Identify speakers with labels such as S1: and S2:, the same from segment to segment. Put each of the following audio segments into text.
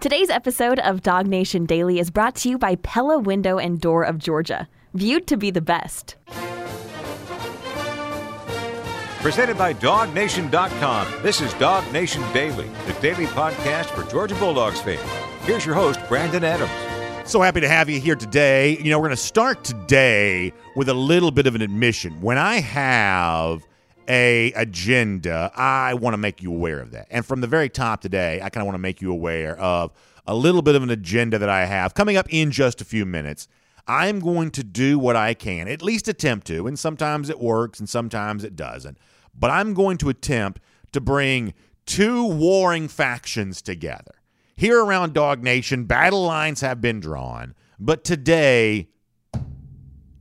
S1: Today's episode of Dog Nation Daily is brought to you by Pella Window and Door of Georgia, viewed to be the best.
S2: Presented by DogNation.com. This is Dog Nation Daily, the daily podcast for Georgia Bulldogs fans. Here's your host, Brandon Adams.
S3: So happy to have you here today. You know, we're going to start today with a little bit of an admission. When I have a agenda, I want to make you aware of that. And from the very top today, I kind of want to make you aware of a little bit of an agenda that I have coming up in just a few minutes. I'm going to do what I can, at least attempt to, and sometimes it works and sometimes it doesn't. But I'm going to attempt to bring two warring factions together. Here around Dog Nation, battle lines have been drawn, but today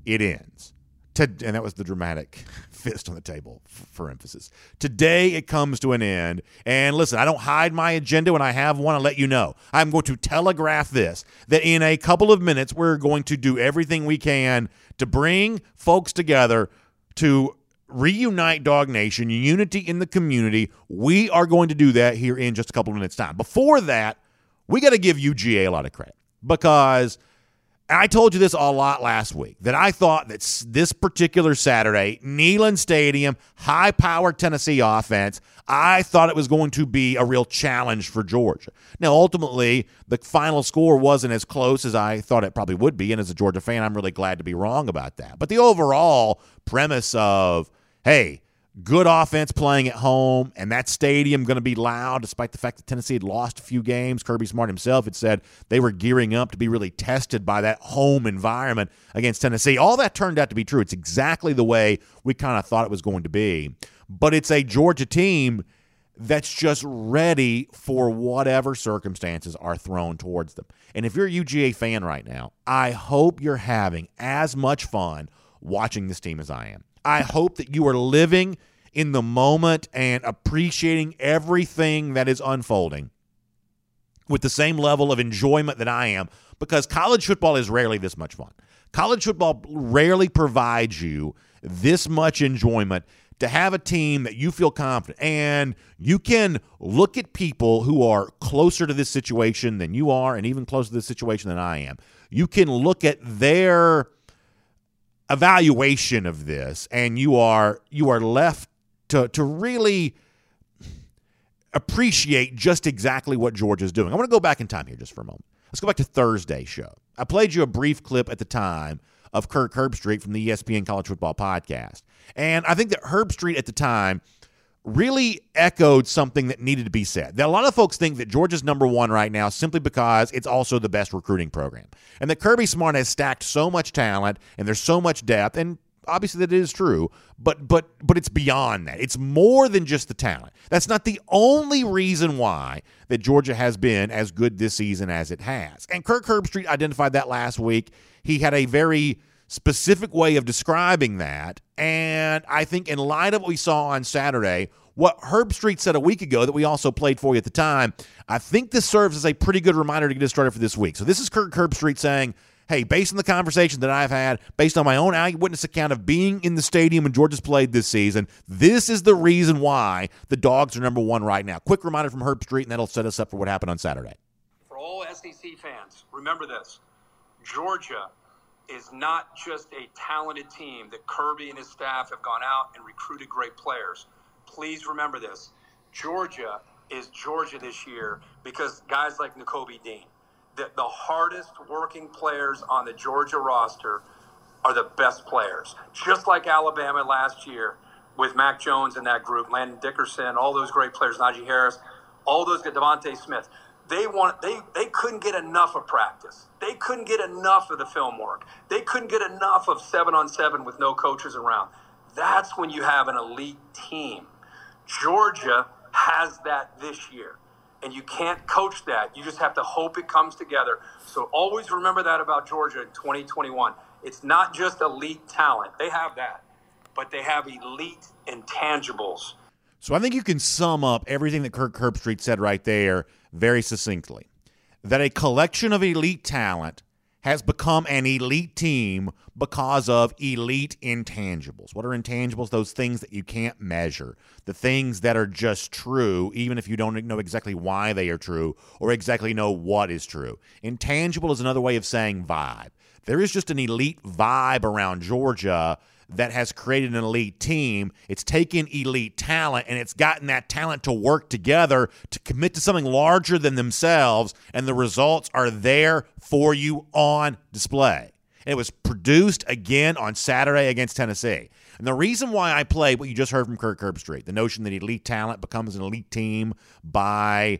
S3: it ends. To, and that was the dramatic fist on the table for, for emphasis. Today it comes to an end. And listen, I don't hide my agenda when I have one. I let you know. I'm going to telegraph this that in a couple of minutes, we're going to do everything we can to bring folks together to reunite Dog Nation, unity in the community. We are going to do that here in just a couple of minutes' time. Before that, we got to give UGA a lot of credit because I told you this a lot last week that I thought that this particular Saturday, Neyland Stadium, high power Tennessee offense, I thought it was going to be a real challenge for Georgia. Now, ultimately, the final score wasn't as close as I thought it probably would be. And as a Georgia fan, I'm really glad to be wrong about that. But the overall premise of, hey, good offense playing at home, and that stadium going to be loud, despite the fact that Tennessee had lost a few games. Kirby Smart himself had said they were gearing up to be really tested by that home environment against Tennessee. All that turned out to be true. It's exactly the way we kind of thought it was going to be. But it's a Georgia team that's just ready for whatever circumstances are thrown towards them. And if you're a UGA fan right now, I hope you're having as much fun watching this team as I am. I hope that you are living in the moment and appreciating everything that is unfolding with the same level of enjoyment that I am because college football is rarely this much fun. College football rarely provides you this much enjoyment to have a team that you feel confident and you can look at people who are closer to this situation than you are and even closer to this situation than I am. You can look at their evaluation of this and you are you are left to to really appreciate just exactly what George is doing. I want to go back in time here just for a moment. Let's go back to Thursday's show. I played you a brief clip at the time of Kirk Herbstreit from the ESPN College Football Podcast. And I think that Herbstreit at the time really echoed something that needed to be said. That a lot of folks think that Georgia's number one right now simply because it's also the best recruiting program. And that Kirby Smart has stacked so much talent and there's so much depth. And obviously that is true, but but but it's beyond that. It's more than just the talent. That's not the only reason why that Georgia has been as good this season as it has. And Kirk Herbstreit identified that last week. He had a very specific way of describing that, and I think in light of what we saw on Saturday, what Herbstreit said a week ago that we also played for you at the time, I think this serves as a pretty good reminder to get us started for this week. So this is Kirk Herbstreit saying hey, based on the conversation that I've had, based on my own eyewitness account of being in the stadium when Georgia's played this season, this is the reason why the dogs are number one right now. Quick reminder from Herbstreit, and that'll set us up for what happened on Saturday.
S4: For all SEC fans, remember this Georgia is not just a talented team that Kirby and his staff have gone out and recruited great players. Please remember this. Georgia is Georgia this year because guys like Nakobe Dean, the, the hardest working players on the Georgia roster are the best players. Just like Alabama last year with Mac Jones and that group, Landon Dickerson, all those great players, Najee Harris, all those DeVonta Smith. They want they they couldn't get enough of practice. They couldn't get enough of the film work. They couldn't get enough of seven on seven with no coaches around. That's when you have an elite team. Georgia has that this year and you can't coach that. You just have to hope it comes together. So always remember that about Georgia in 2021. It's not just elite talent, they have that, but they have elite intangibles.
S3: So I think you can sum up everything that Kirk Herbstreit said right there very succinctly. That a collection of elite talent has become an elite team because of elite intangibles. What are intangibles? Those things that you can't measure, the things that are just true, even if you don't know exactly why they are true or exactly know what is true. Intangible is another way of saying vibe. There is just an elite vibe around Georgia that has created an elite team. It's taken elite talent and it's gotten that talent to work together to commit to something larger than themselves, and the results are there for you on display. It was produced again on Saturday against Tennessee. And the reason why I play what you just heard from Kirk Herbstreit, the notion that elite talent becomes an elite team by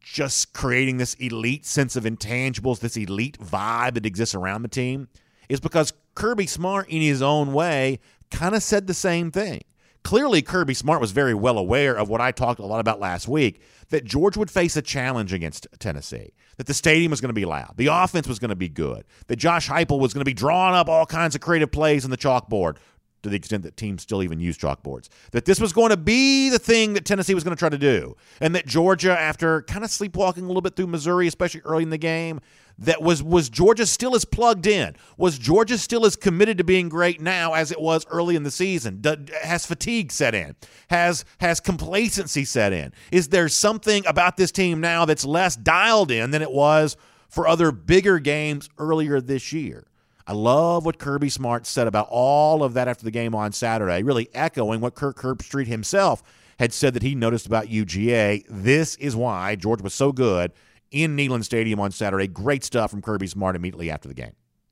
S3: just creating this elite sense of intangibles, this elite vibe that exists around the team, is because Kirby Smart, in his own way, kind of said the same thing. Clearly, Kirby Smart was very well aware of what I talked a lot about last week that George would face a challenge against Tennessee, that the stadium was going to be loud, the offense was going to be good, that Josh Heupel was going to be drawing up all kinds of creative plays on the chalkboard to the extent that teams still even use chalkboards. That this was going to be the thing that Tennessee was going to try to do. And that Georgia, after kind of sleepwalking a little bit through Missouri, especially early in the game, that was was Georgia still as plugged in? Was Georgia still as committed to being great now as it was early in the season? has fatigue set in? Has has complacency set in? Is there something about this team now that's less dialed in than it was for other bigger games earlier this year? I love what Kirby Smart said about all of that after the game on Saturday, really echoing what Kirk Herbstreit himself had said that he noticed about UGA. This is why Georgia was so good in Neyland Stadium on Saturday. Great stuff from Kirby Smart immediately after the game.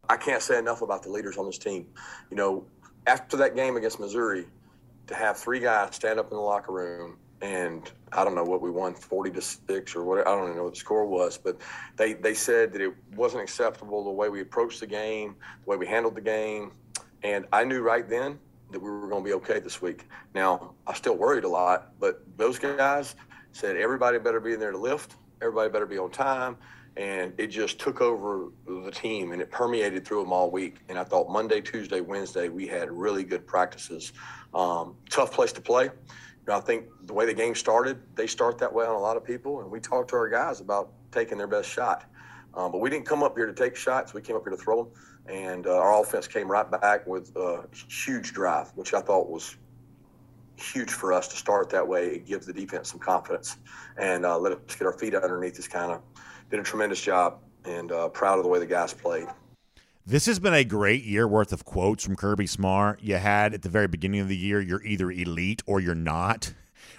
S5: I can't say enough about the leaders on this team. You know, after that game against Missouri, to have three guys stand up in the locker room and I don't know what we won, forty to six or what. I don't even know what the score was, but they they said that it wasn't acceptable the way we approached the game, the way we handled the game, and I knew right then that we were going to be okay this week. Now I still worried a lot, but those guys said everybody better be in there to lift everybody better be on time. And it just took over the team and it permeated through them all week. And I thought Monday, Tuesday, Wednesday, we had really good practices. Um, tough place to play. I think the way the game started, they start that way on a lot of people. And we talked to our guys about taking their best shot. Um, but we didn't come up here to take shots. We came up here to throw them. And uh, our offense came right back with a huge drive, which I thought was huge for us to start that way. It gives the defense some confidence and uh, let us get our feet underneath us. Kind of did a tremendous job and uh, proud of the way the guys played.
S3: This has been a great year worth of quotes from Kirby Smart. You had at the very beginning of the year, you're either elite or you're not.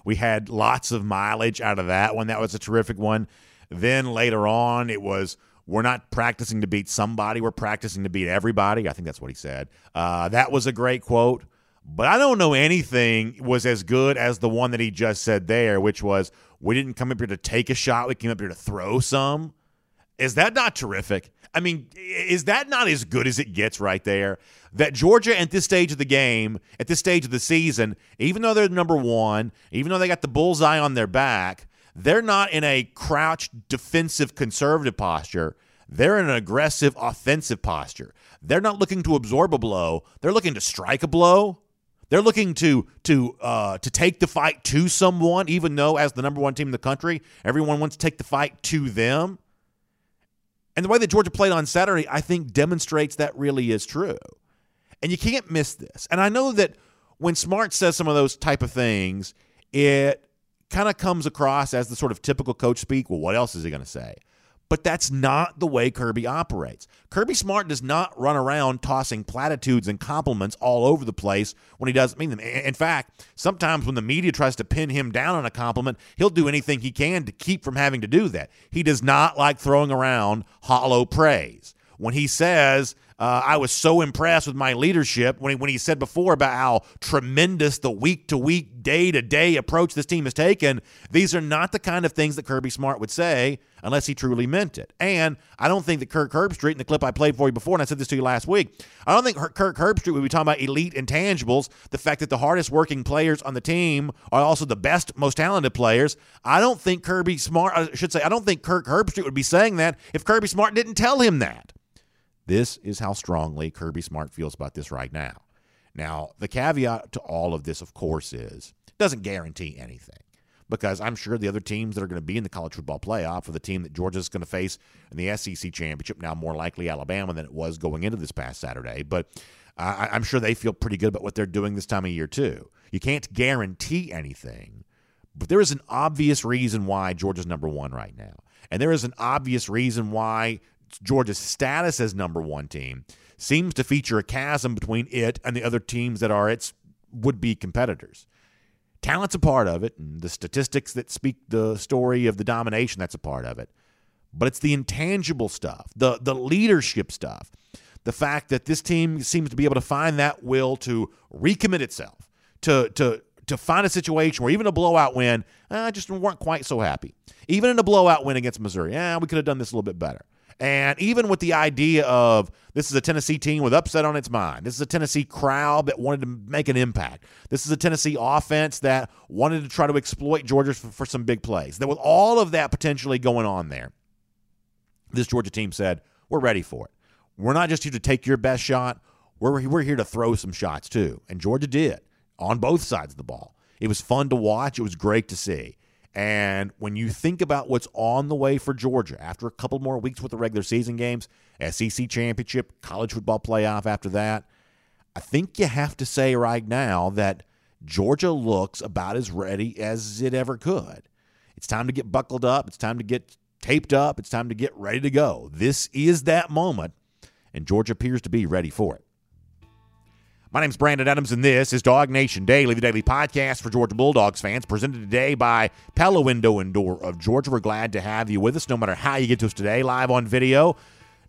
S3: We had lots of mileage out of that one. That was a terrific one. Then later on, it was we're not practicing to beat somebody, we're practicing to beat everybody. I think that's what he said. Uh, that was a great quote. But I don't know anything was as good as the one that he just said there, which was we didn't come up here to take a shot, we came up here to throw some. Is that not terrific? I mean, is that not as good as it gets right there? That Georgia at this stage of the game, at this stage of the season, even though they're number one, even though they got the bullseye on their back, they're not in a crouched defensive conservative posture. They're in an aggressive offensive posture. They're not looking to absorb a blow, they're looking to strike a blow they're looking to to uh, to take the fight to someone, even though as the number one team in the country, everyone wants to take the fight to them. And the way that Georgia played on Saturday, I think, demonstrates that really is true. And you can't miss this. And I know that when Smart says some of those type of things, it kind of comes across as the sort of typical coach speak. Well, what else is he going to say? But that's not the way Kirby operates. Kirby Smart does not run around tossing platitudes and compliments all over the place when he doesn't mean them. In fact, sometimes when the media tries to pin him down on a compliment, he'll do anything he can to keep from having to do that. He does not like throwing around hollow praise. When he says, uh, I was so impressed with my leadership when he, when he said before about how tremendous the week to week, day to day approach this team has taken. These are not the kind of things that Kirby Smart would say unless he truly meant it. And I don't think that Kirk Herbstreit, in the clip I played for you before, and I said this to you last week, I don't think Kirk Herbstreit would be talking about elite intangibles, the fact that the hardest working players on the team are also the best, most talented players. I don't think Kirby Smart, I should say, I don't think Kirk Herbstreit would be saying that if Kirby Smart didn't tell him that. This is how strongly Kirby Smart feels about this right now. Now, the caveat to all of this, of course, is it doesn't guarantee anything. because I'm sure the other teams that are going to be in the college football playoff are the team that Georgia's going to face in the SEC championship. Now, more likely Alabama than it was going into this past Saturday, but I'm sure they feel pretty good about what they're doing this time of year too. You can't guarantee anything, but there is an obvious reason why Georgia's number one right now, and there is an obvious reason why Georgia's status as number one team seems to feature a chasm between it and the other teams that are its would be competitors. Talent's a part of it, and the statistics that speak the story of the domination, that's a part of it. But it's the intangible stuff, the, the leadership stuff, the fact that this team seems to be able to find that will to recommit itself, to, to, to find a situation where even a blowout win, I uh, just weren't quite so happy. Even in a blowout win against Missouri, yeah, we could have done this a little bit better. And even with the idea of this is a Tennessee team with upset on its mind, this is a Tennessee crowd that wanted to make an impact, this is a Tennessee offense that wanted to try to exploit Georgia for, for some big plays. That with all of that potentially going on there, this Georgia team said, We're ready for it. We're not just here to take your best shot, we're, we're here to throw some shots too. And Georgia did on both sides of the ball. It was fun to watch, it was great to see. And when you think about what's on the way for Georgia after a couple more weeks with the regular season games, SEC championship, college football playoff after that, I think you have to say right now that Georgia looks about as ready as it ever could. It's time to get buckled up. It's time to get taped up. It's time to get ready to go. This is that moment, and Georgia appears to be ready for it. My name's Brandon Adams, and this is Dog Nation Daily, the daily podcast for Georgia Bulldogs fans, presented today by Pella Window and Door of Georgia. We're glad to have you with us, no matter how you get to us today, live on video.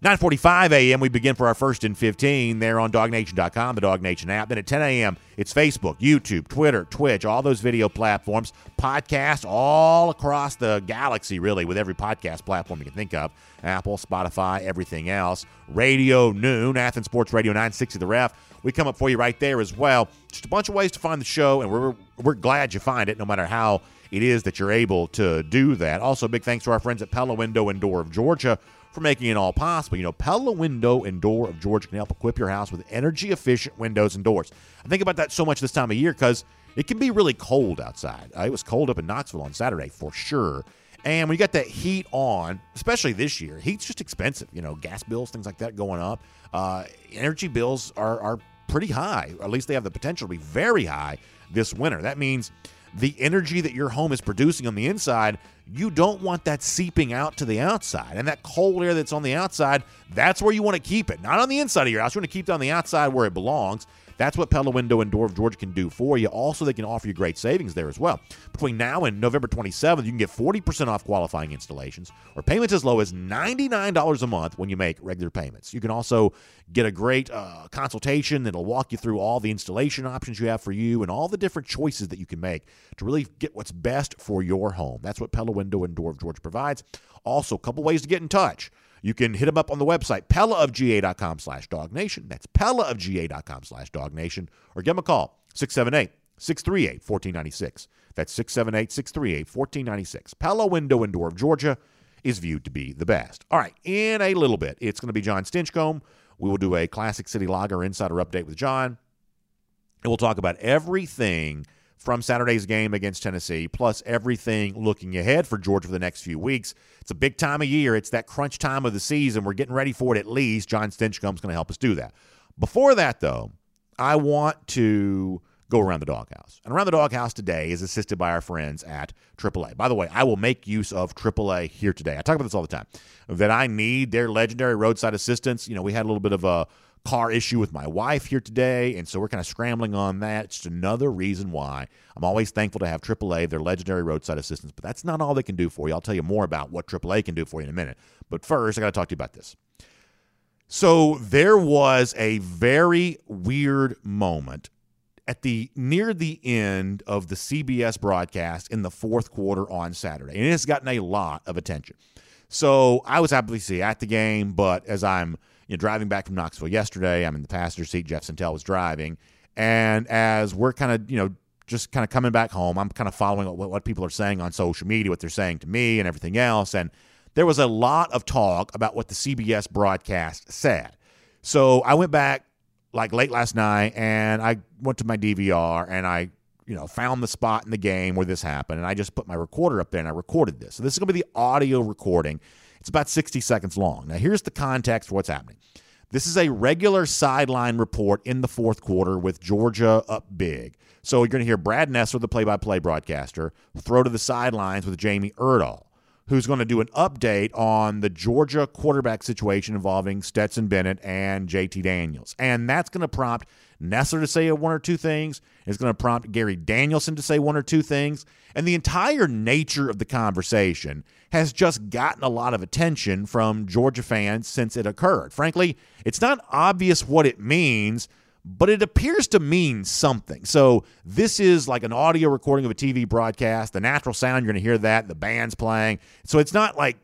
S3: 9:45 a.m. we begin for our first and 15 there on DogNation.com, the Dog Nation app. Then at 10 a.m. it's Facebook, YouTube, Twitter, Twitch, all those video platforms, podcast all across the galaxy, really, with every podcast platform you can think of: Apple, Spotify, everything else. Radio noon, Athens Sports Radio 960 The Ref we come up for you right there as well. Just a bunch of ways to find the show, and we're we're glad you find it, no matter how it is that you're able to do that. Also, big thanks to our friends at Pella Window and Door of Georgia for making it all possible. You know, Pella Window and Door of Georgia can help equip your house with energy efficient windows and doors. I think about that so much this time of year because it can be really cold outside. Uh, it was cold up in Knoxville on Saturday for sure. And when you got that heat on, especially this year, heat's just expensive. You know, gas bills, things like that going up. Uh, energy bills are, are pretty high, or at least they have the potential to be very high this winter. That means the energy that your home is producing on the inside, you don't want that seeping out to the outside. And that cold air that's on the outside, that's where you want to keep it. Not on the inside of your house. You want to keep it on the outside where it belongs. That's what Pella Window and Door of Georgia can do for you. Also, they can offer you great savings there as well. Between now and November 27th, you can get 40% off qualifying installations or payments as low as $99 a month when you make regular payments. You can also get a great uh, consultation that'll walk you through all the installation options you have for you and all the different choices that you can make to really get what's best for your home. That's what Pella Window and Door of Georgia provides. Also, a couple ways to get in touch. You can hit them up on the website, pellaofga.com slash dognation. That's pellaofga.com slash dognation. Or give them a call, 678 638 1496. That's 678 638 1496. Pella Window and Door of Georgia is viewed to be the best. All right, in a little bit, it's going to be John Stinchcomb. We will do a Classic City Lager Insider Update with John. And we'll talk about everything – from Saturday's game against Tennessee, plus everything looking ahead for Georgia for the next few weeks. It's a big time of year. It's that crunch time of the season. We're getting ready for it at least. John Stinchcomb's going to help us do that. Before that, though, I want to go around the doghouse. And around the doghouse today is assisted by our friends at AAA. By the way, I will make use of AAA here today. I talk about this all the time. That I need their legendary roadside assistance. You know, we had a little bit of a car issue with my wife here today, and so we're kind of scrambling on that. It's just another reason why I'm always thankful to have AAA, their legendary roadside assistance. But that's not all they can do for you. I'll tell you more about what AAA can do for you in a minute. But first, I got to talk to you about this. So there was a very weird moment at the near the end of the CBS broadcast in the fourth quarter on Saturday, and it's gotten a lot of attention. So I was obviously at the game, but as I'm you know, driving back from Knoxville yesterday. I'm in the passenger seat. Jeff Sentell was driving. And as we're kind of, you know, just kind of coming back home, I'm kind of following what, what people are saying on social media, what they're saying to me and everything else. And there was a lot of talk about what the CBS broadcast said. So I went back like late last night and I went to my DVR and I you know, found the spot in the game where this happened, and I just put my recorder up there and I recorded this. So this is going to be the audio recording. It's about 60 seconds long. Now, here's the context for what's happening. This is a regular sideline report in the fourth quarter with Georgia up big. So you're going to hear Brad Nessler, the play by play broadcaster, throw to the sidelines with Jamie Erdahl, who's going to do an update on the Georgia quarterback situation involving Stetson Bennett and JT Daniels. And that's going to prompt Nessler to say one or two things. It's going to prompt Gary Danielson to say one or two things. And the entire nature of the conversation has just gotten a lot of attention from Georgia fans since it occurred. Frankly, it's not obvious what it means, but it appears to mean something. So this is like an audio recording of a TV broadcast. The natural sound, you're going to hear that. The band's playing. So it's not like,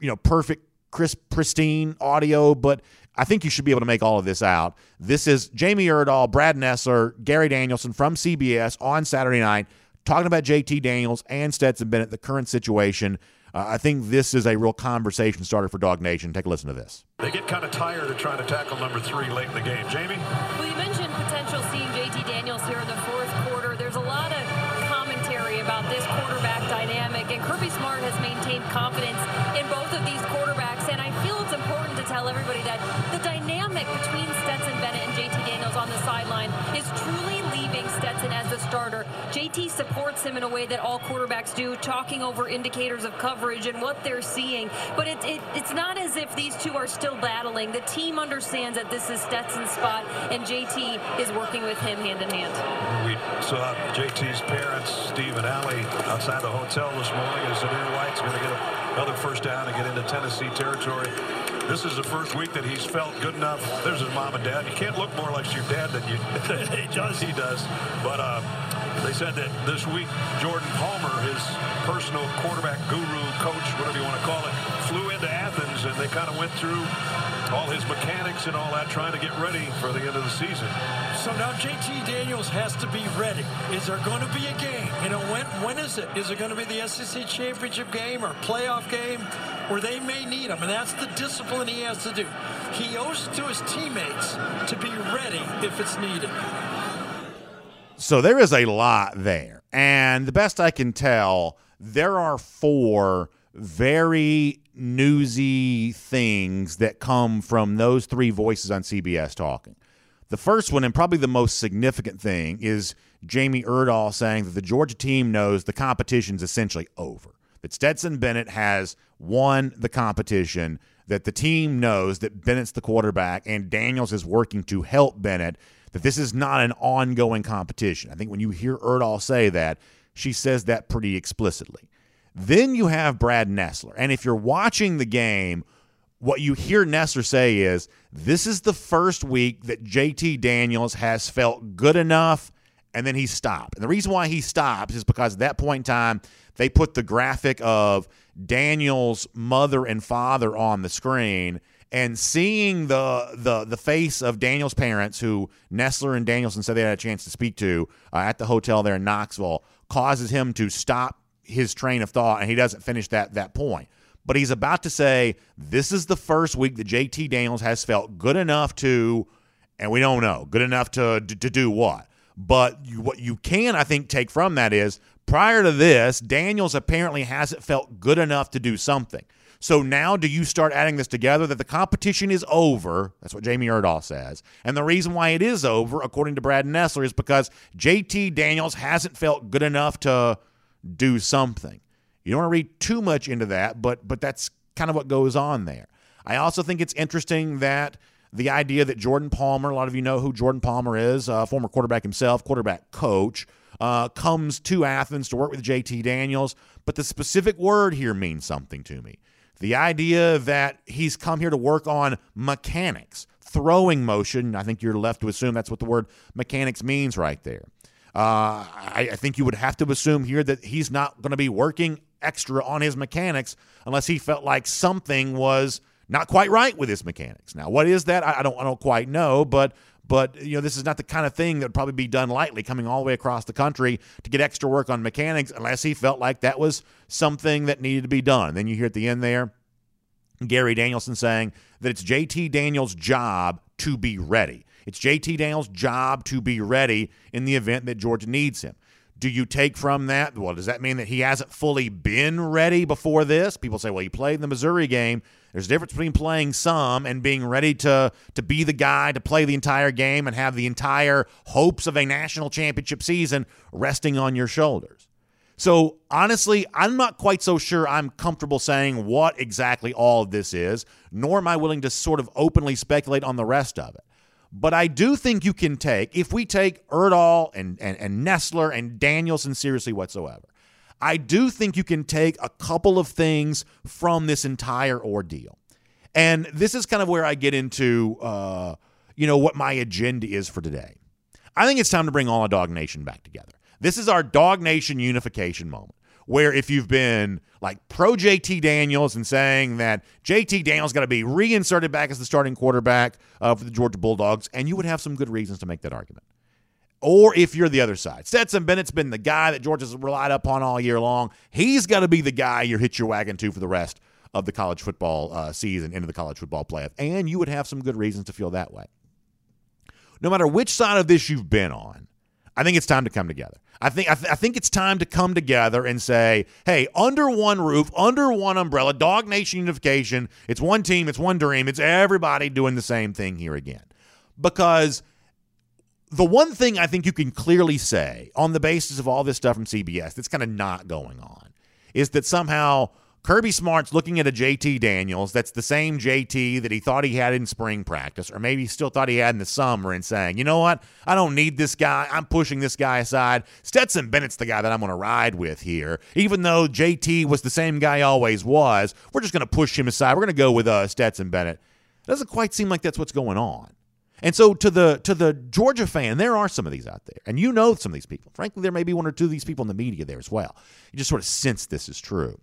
S3: you know, perfect, crisp, pristine audio, but I think you should be able to make all of this out. This is Jamie Erdahl, Brad Nessler, Gary Danielson from CBS on Saturday night talking about JT Daniels and Stetson Bennett, the current situation. Uh, I think this is a real conversation starter for Dog Nation. Take a listen to this.
S6: They get kind of tired of trying to tackle number three late in the game. Jamie?
S7: Well, you mentioned potential seeing JT Daniels here in the fourth quarter. There's a lot of commentary about this quarterback dynamic, and Kirby Smart has maintained confidence in both of these quarterbacks. And I feel it's important to tell everybody that the dynamic between Stetson Bennett and JT Daniels on the sideline starter. JT supports him in a way that all quarterbacks do, talking over indicators of coverage and what they're seeing. But it, it, it's not as if these two are still battling. The team understands that this is Stetson's spot, and JT is working with him hand in hand.
S6: We saw JT's parents, Steve and Allie, outside the hotel this morning as Zamir White's going to get another first down and get into Tennessee territory. This is the first week that he's felt good enough. There's his mom and dad. You can't look more like your dad than you. he does. He does. But uh, they said that this week, Jordan Palmer, his personal quarterback guru, coach, whatever you want to call it, flew into Athens, and they kind of went through all his mechanics and all that, trying to get ready for the end of the season.
S8: So now JT Daniels has to be ready. Is there going to be a game? You know, when when is it? Is it going to be the SEC championship game or playoff game where they may need him? And that's the discipline he has to do. He owes it to his teammates to be ready if it's needed.
S3: So there is a lot there. And the best I can tell, there are four very newsy things that come from those three voices on CBS talking. The first one, and probably the most significant thing, is Jamie Erdahl saying that the Georgia team knows the competition's essentially over. That Stetson Bennett has won the competition, that the team knows that Bennett's the quarterback and Daniels is working to help Bennett, that this is not an ongoing competition. I think when you hear Erdahl say that, she says that pretty explicitly. Then you have Brad Nessler. And if you're watching the game, what you hear Nessler say is this is the first week that JT Daniels has felt good enough and then he stopped. And the reason why he stops is because at that point in time, they put the graphic of Daniel's mother and father on the screen and seeing the the the face of Daniel's parents, who Nessler and Danielson said they had a chance to speak to uh, at the hotel there in Knoxville, causes him to stop his train of thought, and he doesn't finish that that point but he's about to say this is the first week that JT Daniels has felt good enough to, and we don't know, good enough to to, to do what. But you, what you can, I think, take from that is prior to this, Daniels apparently hasn't felt good enough to do something. So now do you start adding this together that the competition is over? That's what Jamie Erdahl says. And the reason why it is over, according to Brad Nessler, is because JT Daniels hasn't felt good enough to do something. You don't want to read too much into that, but but that's kind of what goes on there. I also think it's interesting that the idea that Jordan Palmer, a lot of you know who Jordan Palmer is, uh, former quarterback himself, quarterback coach, uh, comes to Athens to work with JT Daniels. But the specific word here means something to me. The idea that he's come here to work on mechanics, throwing motion. I think you're left to assume that's what the word mechanics means right there. Uh, I, I think you would have to assume here that he's not going to be working extra on his mechanics unless he felt like something was not quite right with his mechanics. Now, what is that? I, I don't I don't quite know, but but you know this is not the kind of thing that would probably be done lightly coming all the way across the country to get extra work on mechanics unless he felt like that was something that needed to be done. Then you hear at the end there Gary Danielson saying that it's JT Daniels' job to be ready. It's JT Daniels' job to be ready in the event that Georgia needs him. Do you take from that? Well, does that mean that he hasn't fully been ready before this? People say, well, he played in the Missouri game. There's a difference between playing some and being ready to to be the guy to play the entire game and have the entire hopes of a national championship season resting on your shoulders. So honestly, I'm not quite so sure I'm comfortable saying what exactly all of this is, nor am I willing to sort of openly speculate on the rest of it. But I do think you can take, if we take Erdahl and, and, and Nessler and Danielson seriously whatsoever, I do think you can take a couple of things from this entire ordeal. And this is kind of where I get into, uh, you know, what my agenda is for today. I think it's time to bring all of Dog Nation back together. This is our Dog Nation unification moment where if you've been like pro JT Daniels and saying that JT Daniels got to be reinserted back as the starting quarterback uh, for the Georgia Bulldogs, and you would have some good reasons to make that argument. Or if you're the other side, Stetson Bennett's been the guy that Georgia's relied upon all year long. He's got to be the guy you hit your wagon to for the rest of the college football uh, season into the college football playoff. And you would have some good reasons to feel that way. No matter which side of this you've been on, I think it's time to come together. I think I, th- I, think it's time to come together and say, hey, under one roof, under one umbrella, Dog Nation unification. It's one team, it's one dream, it's everybody doing the same thing here again. Because the one thing I think you can clearly say on the basis of all this stuff from CBS that's kind of not going on is that somehow Kirby Smart's looking at a JT Daniels that's the same JT that he thought he had in spring practice, or maybe he still thought he had in the summer, and saying, you know what? I don't need this guy. I'm pushing this guy aside. Stetson Bennett's the guy that I'm going to ride with here. Even though JT was the same guy always was, we're just going to push him aside. We're going to go with uh, Stetson Bennett. It doesn't quite seem like that's what's going on. And so to the to the Georgia fan, there are some of these out there. And you know some of these people. Frankly, there may be one or two of these people in the media there as well. You just sort of sense this is true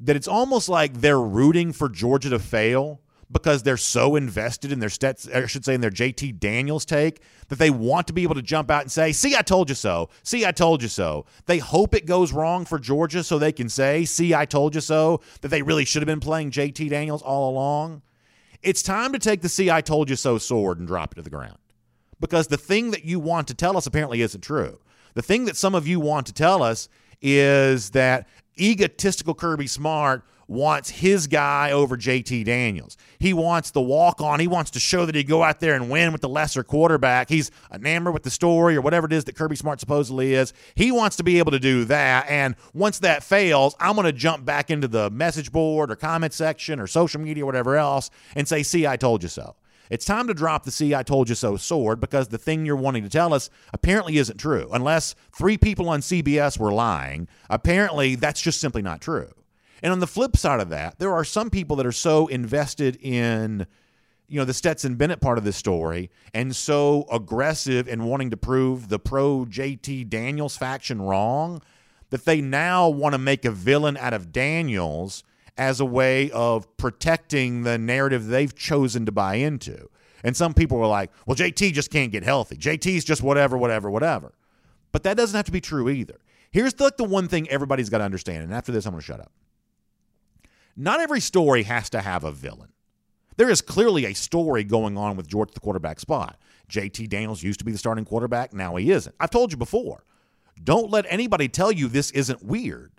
S3: that it's almost like they're rooting for Georgia to fail because they're so invested in their stats, I should say, in their JT Daniels take that they want to be able to jump out and say, See, I told you so. See, I told you so. They hope it goes wrong for Georgia so they can say, See, I told you so, that they really should have been playing JT Daniels all along. It's time to take the See, I told you so sword and drop it to the ground. Because the thing that you want to tell us apparently isn't true. The thing that some of you want to tell us is that egotistical Kirby Smart wants his guy over JT Daniels. He wants the walk on. He wants to show that he'd go out there and win with the lesser quarterback. He's enamored with the story or whatever it is that Kirby Smart supposedly is. He wants to be able to do that. And once that fails, I'm going to jump back into the message board or comment section or social media or whatever else and say, see, I told you so. It's time to drop the see I told you so sword because the thing you're wanting to tell us apparently isn't true. Unless three people on CBS were lying, apparently that's just simply not true. And on the flip side of that, there are some people that are so invested in you know the Stetson Bennett part of this story and so aggressive in wanting to prove the pro JT Daniels faction wrong that they now want to make a villain out of Daniels as a way of protecting the narrative they've chosen to buy into. And some people were like, well, JT just can't get healthy. JT's just whatever, whatever, whatever. But that doesn't have to be true either. Here's the, like the one thing everybody's got to understand. And after this, I'm going to shut up. Not every story has to have a villain. There is clearly a story going on with George the quarterback spot. JT Daniels used to be the starting quarterback. Now he isn't. I've told you before. Don't let anybody tell you this isn't weird.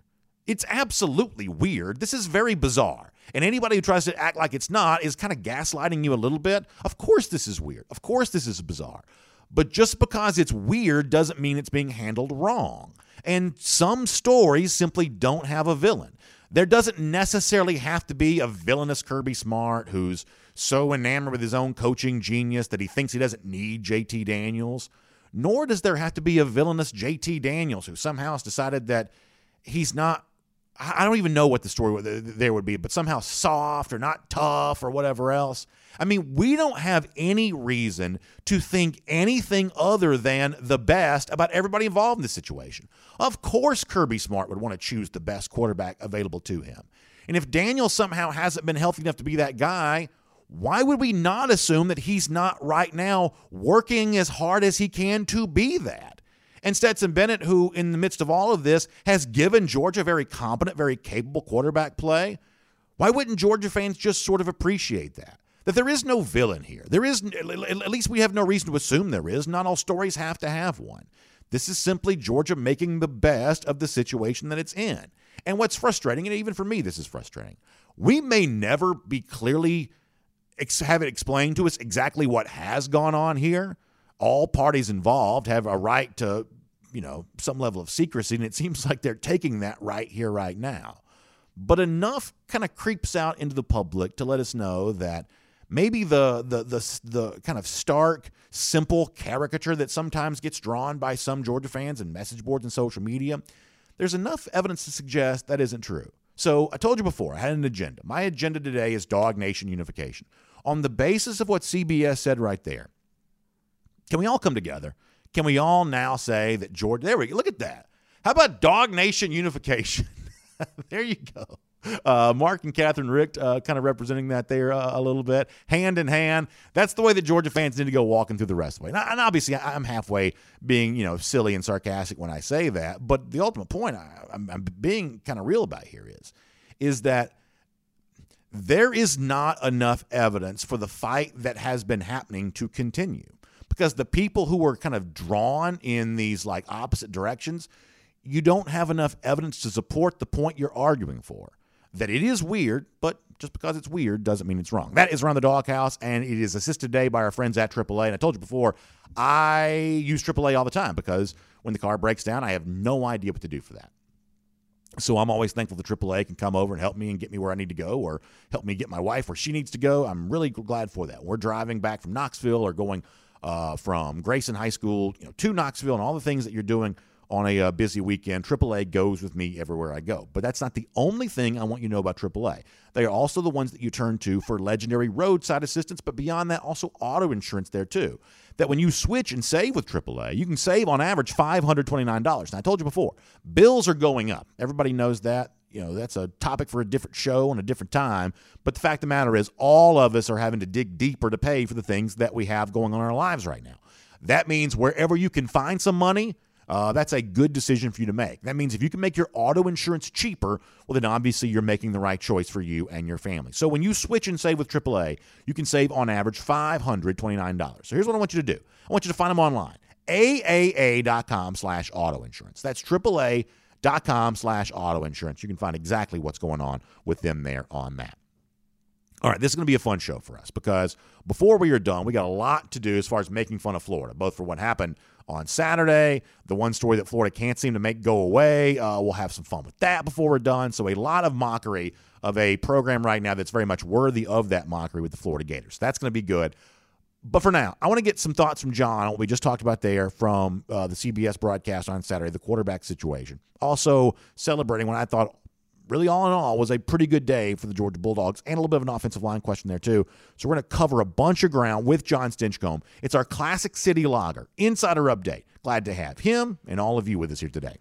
S3: It's absolutely weird. This is very bizarre. And anybody who tries to act like it's not is kind of gaslighting you a little bit. Of course, this is weird. Of course, this is bizarre. But just because it's weird doesn't mean it's being handled wrong. And some stories simply don't have a villain. There doesn't necessarily have to be a villainous Kirby Smart who's so enamored with his own coaching genius that he thinks he doesn't need JT Daniels. Nor does there have to be a villainous JT Daniels who somehow has decided that he's not I don't even know what the story there would be, but somehow soft or not tough or whatever else. I mean, we don't have any reason to think anything other than the best about everybody involved in this situation. Of course, Kirby Smart would want to choose the best quarterback available to him. And if Daniel somehow hasn't been healthy enough to be that guy, why would we not assume that he's not right now working as hard as he can to be that? And Stetson Bennett, who in the midst of all of this has given Georgia very competent, very capable quarterback play, why wouldn't Georgia fans just sort of appreciate that? That there is no villain here. There is, at least we have no reason to assume there is. Not all stories have to have one. This is simply Georgia making the best of the situation that it's in. And what's frustrating, and even for me, this is frustrating, we may never be clearly ex- have it explained to us exactly what has gone on here. All parties involved have a right to, you know, some level of secrecy, and it seems like they're taking that right here, right now. But enough kind of creeps out into the public to let us know that maybe the the the the kind of stark, simple caricature that sometimes gets drawn by some Georgia fans and message boards and social media, there's enough evidence to suggest that isn't true. So I told you before, I had an agenda. My agenda today is Dog Nation unification. On the basis of what CBS said right there, can we all come together? Can we all now say that Georgia, there we go, look at that. How about Dog Nation unification? there you go. Uh, Mark and Catherine Richt uh, kind of representing that there uh, a little bit, hand in hand. That's the way that Georgia fans need to go walking through the rest of the way. And, and obviously, I'm halfway being you know silly and sarcastic when I say that, but the ultimate point I, I'm, I'm being kind of real about here is is that there is not enough evidence for the fight that has been happening to continue because the people who are kind of drawn in these like opposite directions you don't have enough evidence to support the point you're arguing for that it is weird, but just because it's weird doesn't mean it's wrong. That is around the doghouse, and it is assisted today by our friends at AAA. And I told you before, I use AAA all the time because when the car breaks down, I have no idea what to do for that. So I'm always thankful the AAA can come over and help me and get me where I need to go or help me get my wife where she needs to go. I'm really glad for that. We're driving back from Knoxville or going uh, from Grayson High School you know, to Knoxville and all the things that you're doing – on a uh, busy weekend. AAA goes with me everywhere I go. But that's not the only thing I want you to know about AAA. They are also the ones that you turn to for legendary roadside assistance, but beyond that, also auto insurance there too. That when you switch and save with AAA, you can save on average $529. Now, I told you before, bills are going up. Everybody knows that. You know, that's a topic for a different show and a different time. But the fact of the matter is, all of us are having to dig deeper to pay for the things that we have going on in our lives right now. That means wherever you can find some money, uh, that's a good decision for you to make. That means if you can make your auto insurance cheaper, well, then obviously you're making the right choice for you and your family. So when you switch and save with AAA, you can save on average $529. So here's what I want you to do I want you to find them online AAA.com slash auto insurance. That's AAA.com slash auto insurance. You can find exactly what's going on with them there on that. All right, this is going to be a fun show for us because before we are done, we got a lot to do as far as making fun of Florida, both for what happened on Saturday, the one story that Florida can't seem to make go away. Uh, we'll have some fun with that before we're done. So, a lot of mockery of a program right now that's very much worthy of that mockery with the Florida Gators. That's going to be good. But for now, I want to get some thoughts from John on what we just talked about there from uh, the CBS broadcast on Saturday, the quarterback situation. Also, celebrating what I thought really, all in all, was a pretty good day for the Georgia Bulldogs and a little bit of an offensive line question there, too. So we're going to cover a bunch of ground with John Stinchcomb. It's our Classic City Lager, Insider Update. Glad to have him and all of you with us here today.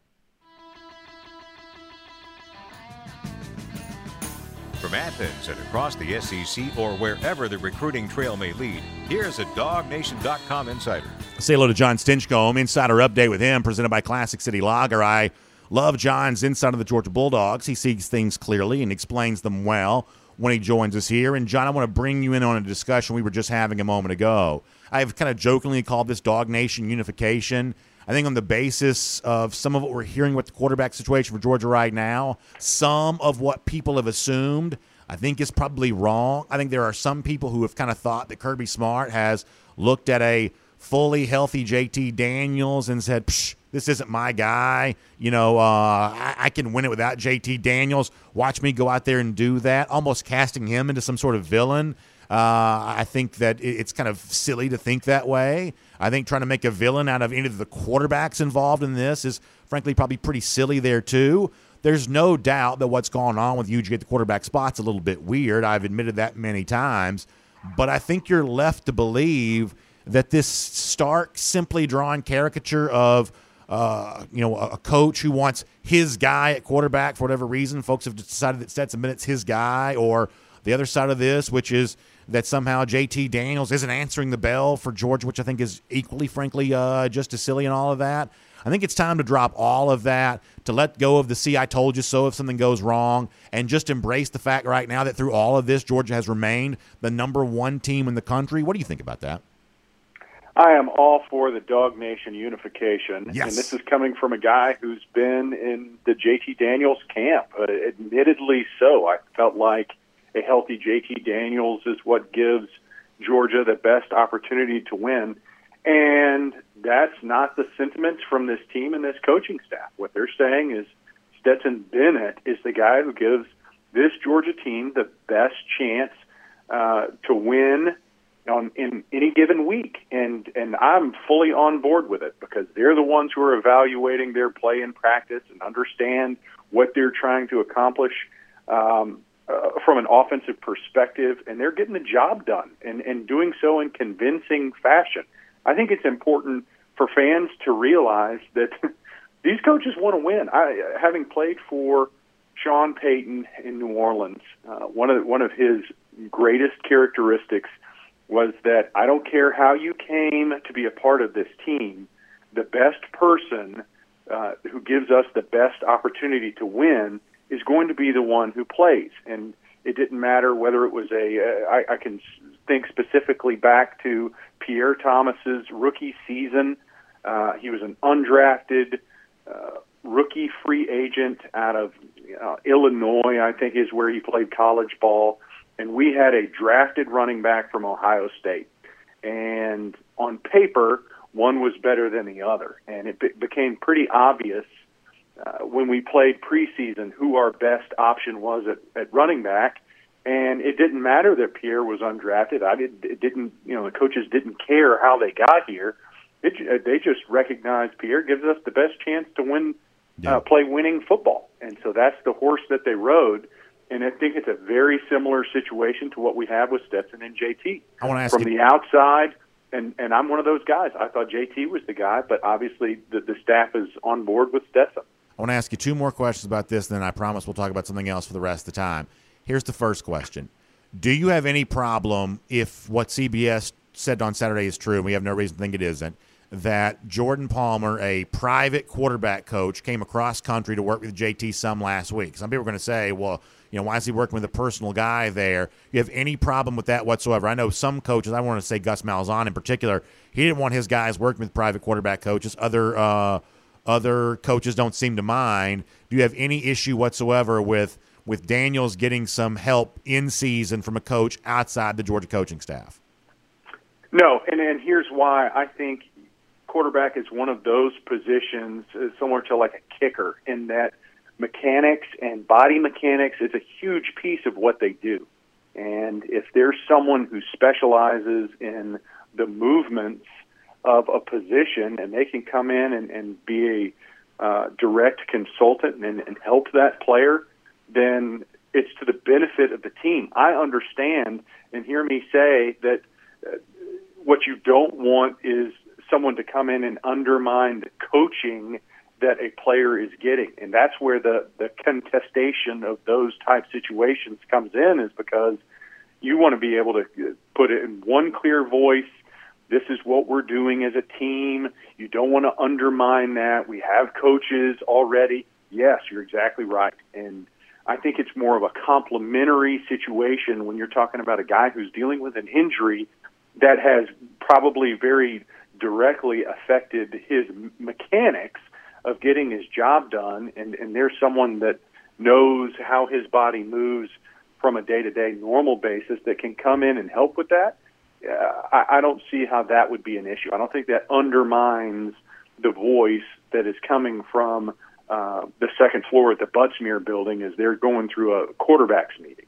S2: From Athens and across the SEC or wherever the recruiting trail may lead, here's a DogNation.com insider.
S3: Say hello to John Stinchcomb. Insider update with him, presented by Classic City Lager. I Love John's insight of the Georgia Bulldogs. He sees things clearly and explains them well when he joins us here. And John, I want to bring you in on a discussion we were just having a moment ago. I've kind of jokingly called this Dog Nation unification. I think on the basis of some of what we're hearing with the quarterback situation for Georgia right now, some of what people have assumed, I think is probably wrong. I think there are some people who have kind of thought that Kirby Smart has looked at a fully healthy JT Daniels and said, Psh, this isn't my guy. You know, uh, I, I, can win it without JT Daniels. Watch me go out there and do that, almost casting him into some sort of villain. Uh, I think that it's kind of silly to think that way. I think trying to make a villain out of any of the quarterbacks involved in this is, frankly, probably pretty silly there, too. There's no doubt that what's going on with UG at the quarterback spot's a little bit weird. I've admitted that many times. But I think you're left to believe that this stark, simply drawn caricature of uh, you know, a, coach who wants his guy at quarterback for whatever reason. Folks have decided that Stetson Bennett's his guy, or the other side of this, which is that somehow JT Daniels isn't answering the bell for Georgia, which I think is equally, frankly, uh, just as silly and all of that. I think it's time to drop all of that, to let go of the see, I told you so if something goes wrong, and just embrace the fact right now that through all of this, Georgia has remained the number one team in the country. What do you think about that?
S9: I am all for the Dog Nation unification.
S3: Yes.
S9: And this is coming from a guy who's been in the JT Daniels camp. Uh, admittedly so. I felt like a healthy JT Daniels is what gives Georgia the best opportunity to win. And that's not the sentiments from this team and this coaching staff. What they're saying is Stetson Bennett is the guy who gives this Georgia team the best chance uh, to win on in any given week, and I'm fully on board with it because they're the ones who are evaluating their play in practice and understand what they're trying to accomplish um, uh, from an offensive perspective, and they're getting the job done and and doing so in convincing fashion. I think it's important for fans to realize that these coaches want to win. I, having played for Sean Payton in New Orleans, uh, one of one of his greatest characteristics was that I don't care how you came to be a part of this team, the best person uh, who gives us the best opportunity to win is going to be the one who plays. And it didn't matter whether it was a. Uh, I, I can think specifically back to Pierre Thomas's rookie season. Uh, he was an undrafted uh, rookie free agent out of uh, Illinois, I think, is where he played college ball and we had a drafted running back from Ohio State. And on paper, one was better than the other. And it be- became pretty obvious uh, when we played preseason who our best option was at, at running back. And it didn't matter that Pierre was undrafted. I did, it didn't, you know, the coaches didn't care how they got here. It, they just recognized Pierre gives us the best chance to win, yeah. uh, play winning football. And so that's the horse that they rode and I think it's a very similar situation to what we have with Stetson and JT.
S3: I want to ask
S9: from
S3: you,
S9: the outside, and and I'm one of those guys. I thought JT was the guy, but obviously the, the staff is on board with Stetson.
S3: I want to ask you two more questions about this, and then I promise we'll talk about something else for the rest of the time. Here's the first question: Do you have any problem if what CBS said on Saturday is true? and We have no reason to think it isn't that Jordan Palmer, a private quarterback coach, came across country to work with JT some last week. Some people are going to say, well, you know, why is he working with a personal guy there? You have any problem with that whatsoever? I know some coaches, I want to say Gus Malzahn in particular, he didn't want his guys working with private quarterback coaches. Other uh, other coaches don't seem to mind. Do you have any issue whatsoever with with Daniels getting some help in season from a coach outside the Georgia coaching staff?
S9: No, and and here's why I think quarterback is one of those positions uh, similar to like a kicker in that mechanics and body mechanics is a huge piece of what they do. And if there's someone who specializes in the movements of a position and they can come in and, and be a uh, direct consultant and, and help that player, then it's to the benefit of the team. I understand and hear me say that uh, what you don't want is someone to come in and undermine the coaching that a player is getting. And that's where the, the contestation of those type situations comes in is because you want to be able to uh, put it in one clear voice. This is what we're doing as a team. You don't want to undermine that. We have coaches already. Yes, you're exactly right. And I think it's more of a complementary situation when you're talking about a guy who's dealing with an injury that has probably very directly affected his mechanics of getting his job done, and, and there's someone that knows how his body moves from a day to day normal basis that can come in and help with that, uh, I, I don't see how that would be an issue. I don't think that undermines the voice that is coming from uh, the second floor at the Butts-Mehre building as they're going through a quarterbacks meeting.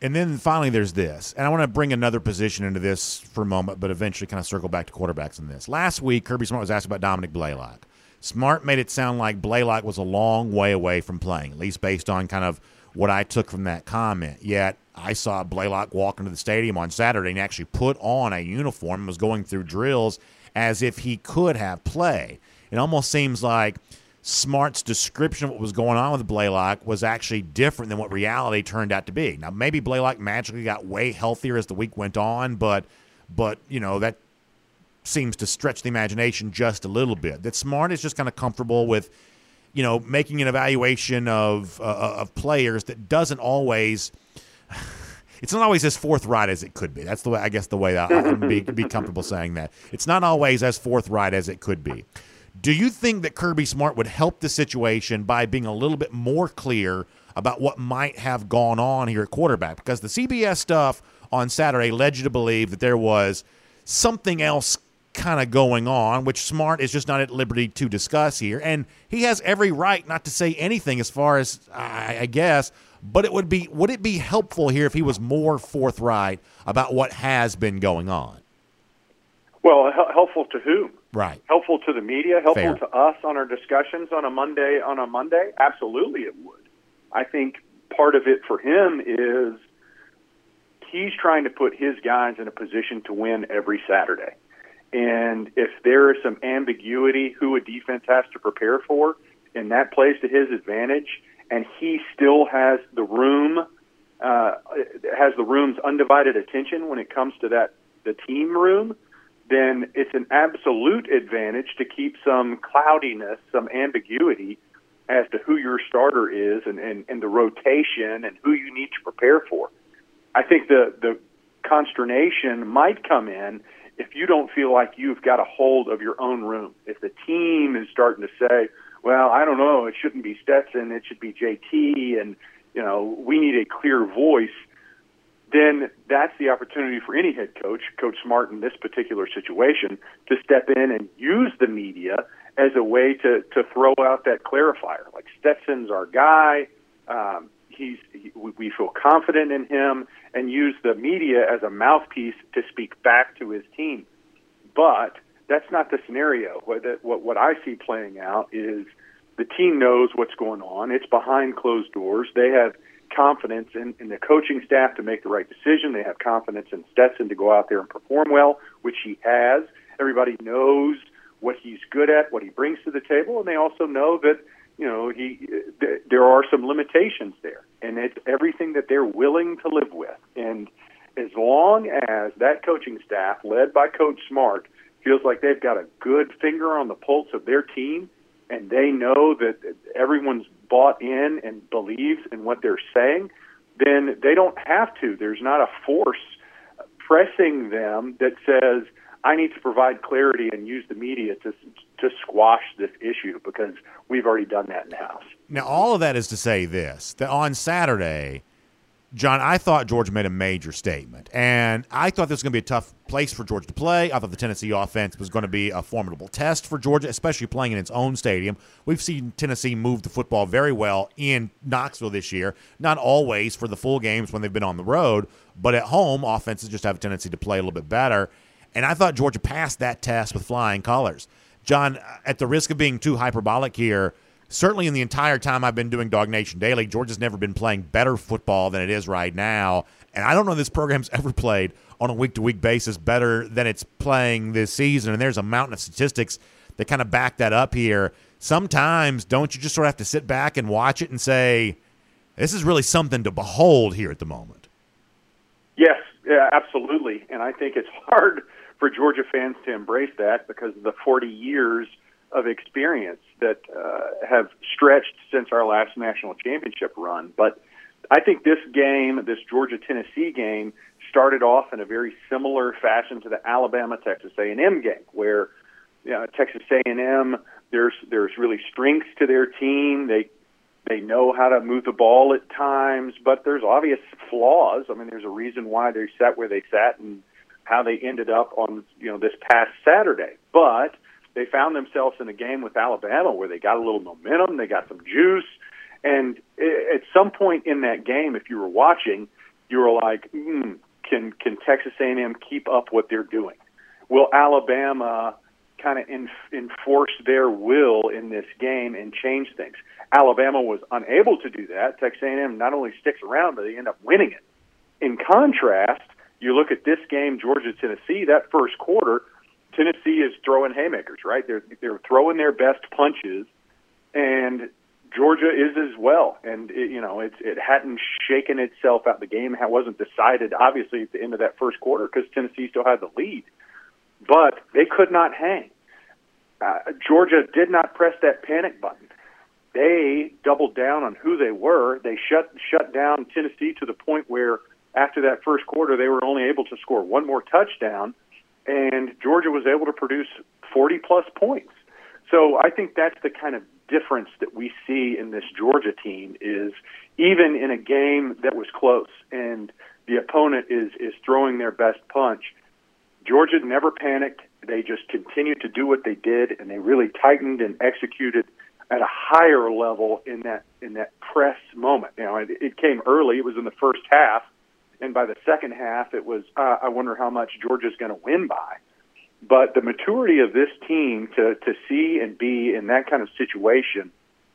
S3: And then finally, there's this. And I want to bring another position into this for a moment, but eventually kind of circle back to quarterbacks in this. Last week, Kirby Smart was asked about Dominick Blaylock. Smart made it sound like Blaylock was a long way away from playing, at least based on kind of what I took from that comment. Yet I saw Blaylock walk into the stadium on Saturday and actually put on a uniform and was going through drills as if he could have play. It almost seems like Smart's description of what was going on with Blaylock was actually different than what reality turned out to be. Now maybe Blaylock magically got way healthier as the week went on, but but you know that seems to stretch the imagination just a little bit. That Smart is just kind of comfortable with, you know, making an evaluation of uh, of players that doesn't always. it's not always as forthright as it could be. That's the way I guess the way I, I'm be, be comfortable saying that. It's not always as forthright as it could be. Do you think that Kirby Smart would help the situation by being a little bit more clear about what might have gone on here at quarterback? Because the CBS stuff on Saturday led you to believe that there was something else kind of going on, which Smart is just not at liberty to discuss here. And he has every right not to say anything as far as I, I guess. But it would be would it be helpful here if he was more forthright about what has been going on?
S9: Well, helpful to whom?
S3: Right.
S9: Helpful to the media. Helpful
S3: Fair.
S9: to us on our discussions on a Monday. On a Monday, absolutely, it would. I think part of it for him is he's trying to put his guys in a position to win every Saturday. And if there is some ambiguity who a defense has to prepare for, and that plays to his advantage, and he still has the room, uh, has the room's undivided attention when it comes to that the team room, then it's an absolute advantage to keep some cloudiness, some ambiguity as to who your starter is and, and, and the rotation and who you need to prepare for. I think the the consternation might come in if you don't feel like you've got a hold of your own room. If the team is starting to say, "Well, I don't know, it shouldn't be Stetson, it should be JT," and you know, we need a clear voice. Then that's the opportunity for any head coach, Coach Smart in this particular situation, to step in and use the media as a way to to throw out that clarifier. Like Stetson's our guy. Um, he's he, we feel confident in him and use the media as a mouthpiece to speak back to his team. But that's not the scenario. What what what I see playing out is the team knows what's going on. It's behind closed doors. They have confidence in, in the coaching staff to make the right decision. They have confidence in Stetson to go out there and perform well, which he has. Everybody knows what he's good at, what he brings to the table, and they also know that you know he th- there are some limitations there, and it's everything that they're willing to live with. And as long as that coaching staff, led by Coach Smart, feels like they've got a good finger on the pulse of their team, and they know that everyone's bought in and believes in what they're saying, then they don't have to. There's not a force pressing them that says I need to provide clarity and use the media to to squash this issue because we've already done that in the house.
S3: Now, all of that is to say this: that on Saturday, John, I thought Georgia made a major statement, and I thought this was going to be a tough place for Georgia to play. I thought the Tennessee offense was going to be a formidable test for Georgia, especially playing in its own stadium. We've seen Tennessee move the football very well in Knoxville this year, not always for the full games when they've been on the road, but at home, offenses just have a tendency to play a little bit better. And I thought Georgia passed that test with flying colors. John, at the risk of being too hyperbolic here, certainly in the entire time I've been doing Dog Nation Daily, Georgia's never been playing better football than it is right now. And I don't know this program's ever played on a week to week basis better than it's playing this season. And there's a mountain of statistics that kind of back that up here. Sometimes, don't you just sort of have to sit back and watch it and say, this is really something to behold here at the moment?
S9: Yes, yeah, absolutely. And I think it's hard for Georgia fans to embrace that because of the 40 years of experience that uh, have stretched since our last national championship run. But I think this game, this Georgia Tennessee game, started off in a very similar fashion to the Alabama Texas A&M game, where you know, Texas A&M there's there's really strengths to their team. They they know how to move the ball at times, but there's obvious flaws. I mean, there's a reason why they sat where they sat and how they ended up on you know this past Saturday. But they found themselves in a game with Alabama where they got a little momentum, they got some juice, and at some point in that game, if you were watching, you were like, mm, "Can can Texas A&M keep up what they're doing? Will Alabama kind of enforce their will in this game and change things?" Alabama was unable to do that. Texas A&M not only sticks around, but they end up winning it. In contrast, you look at this game, Georgia Tennessee. That first quarter, Tennessee is throwing haymakers, right? They're they're throwing their best punches, and Georgia is as well. And it, you know, it's it hadn't shaken itself out. The game wasn't decided, obviously, at the end of that first quarter because Tennessee still had the lead, but they could not hang. Uh, Georgia did not press that panic button. They doubled down on who they were. They shut shut down Tennessee to the point where after that first quarter, they were only able to score one more touchdown, and Georgia was able to produce 40 plus points. So I think that's the kind of difference that we see in this Georgia team is even in a game that was close and the opponent is is throwing their best punch, Georgia never panicked. They just continued to do what they did, and they really tightened and executed at a higher level in that in that press moment. Know, it, it came early. It was in the first half, and by the second half, it was uh, I wonder how much Georgia's going to win by. But the maturity of this team to to see and be in that kind of situation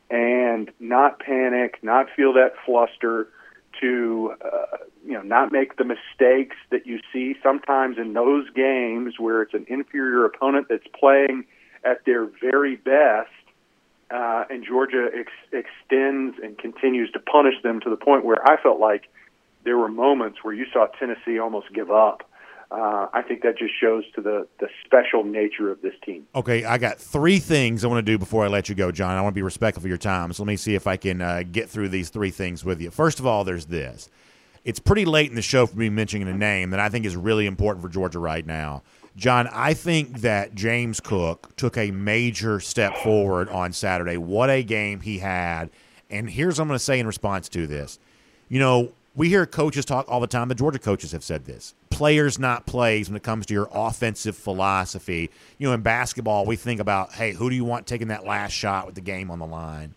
S9: and not panic, not feel that fluster, to uh, you know not make the mistakes that you see sometimes in those games where it's an inferior opponent that's playing at their very best, uh, and Georgia ex- extends and continues to punish them to the point where I felt like there were moments where you saw Tennessee almost give up. Uh, I think that just shows to the the special nature of this team.
S3: Okay, I got three things I want to do before I let you go, John. I want to be respectful of your time, so let me see if I can uh, get through these three things with you. First of all, there's this. It's pretty late in the show for me mentioning a name that I think is really important for Georgia right now. John, I think that James Cook took a major step forward on Saturday. What a game he had. And here's what I'm going to say in response to this. You know, we hear coaches talk all the time. The Georgia coaches have said this players, not plays, when it comes to your offensive philosophy. You know, in basketball, we think about, hey, who do you want taking that last shot with the game on the line?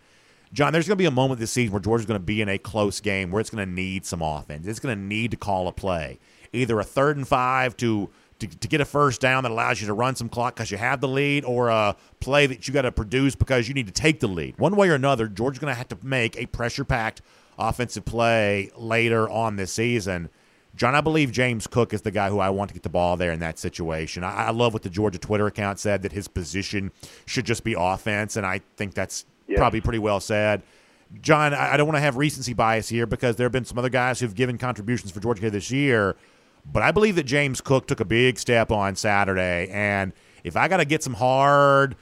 S3: John, there's going to be a moment this season where Georgia's going to be in a close game where it's going to need some offense. It's going to need to call a play, either a third and five to to, to get a first down that allows you to run some clock because you have the lead, or a play that you got to produce because you need to take the lead. One way or another, Georgia's going to have to make a pressure packed offensive play later on this season. John, I believe James Cook is the guy who I want to get the ball there in that situation. I, I, love what the Georgia Twitter account said that his position should just be offense, and I think that's yeah. probably pretty well said. John, I, I don't want to have recency bias here because there have been some other guys who've given contributions for Georgia this year, but I believe that James Cook took a big step on Saturday, and if I got to get some hard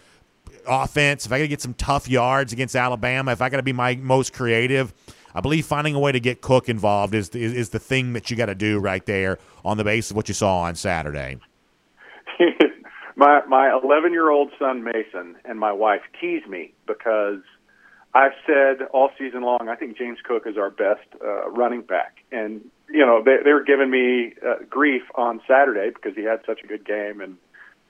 S3: offense, if I got to get some tough yards against Alabama, if I got to be my most creative – I believe finding a way to get Cook involved is is, is the thing that you got to do right there on the basis of what you saw on Saturday.
S9: my my 11 year old son Mason and my wife tease me because I've said all season long I think James Cook is our best uh, running back, and you know they they were giving me uh, grief on Saturday because he had such a good game, and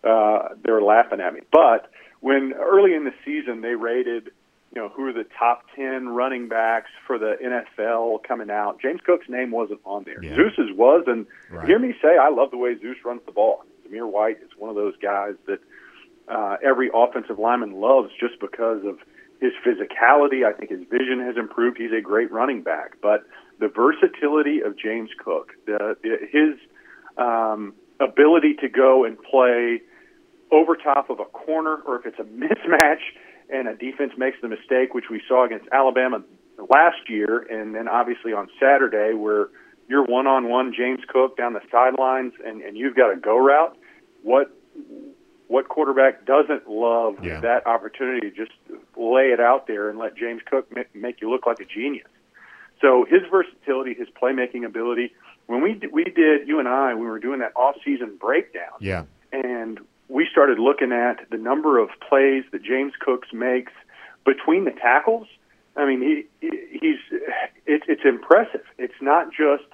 S9: uh, they were laughing at me. But when early in the season they rated you know, who are the top 10 running backs for the NFL coming out. James Cook's name wasn't on there. Yeah. Zeus's was, and right. hear me say, I love the way Zeus runs the ball. Zamir White is one of those guys that uh, every offensive lineman loves just because of his physicality. I think his vision has improved. He's a great running back. But the versatility of James Cook, the, his um, ability to go and play over top of a corner, or if it's a mismatch – and a defense makes the mistake, which we saw against Alabama last year, and then obviously on Saturday, where you're one on one James Cook down the sidelines, and, and you've got a go route. What what quarterback doesn't love yeah. that opportunity to just lay it out there and let James Cook make you look like a genius? So his versatility, his playmaking ability. When we we did you and I, we were doing that off season breakdown.
S3: Yeah.
S9: And we started looking at the number of plays that James Cooks makes between the tackles. I mean, he he's it's it's impressive. It's not just.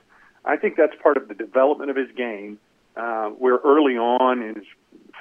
S9: I think that's part of the development of his game. Uh, where early on in his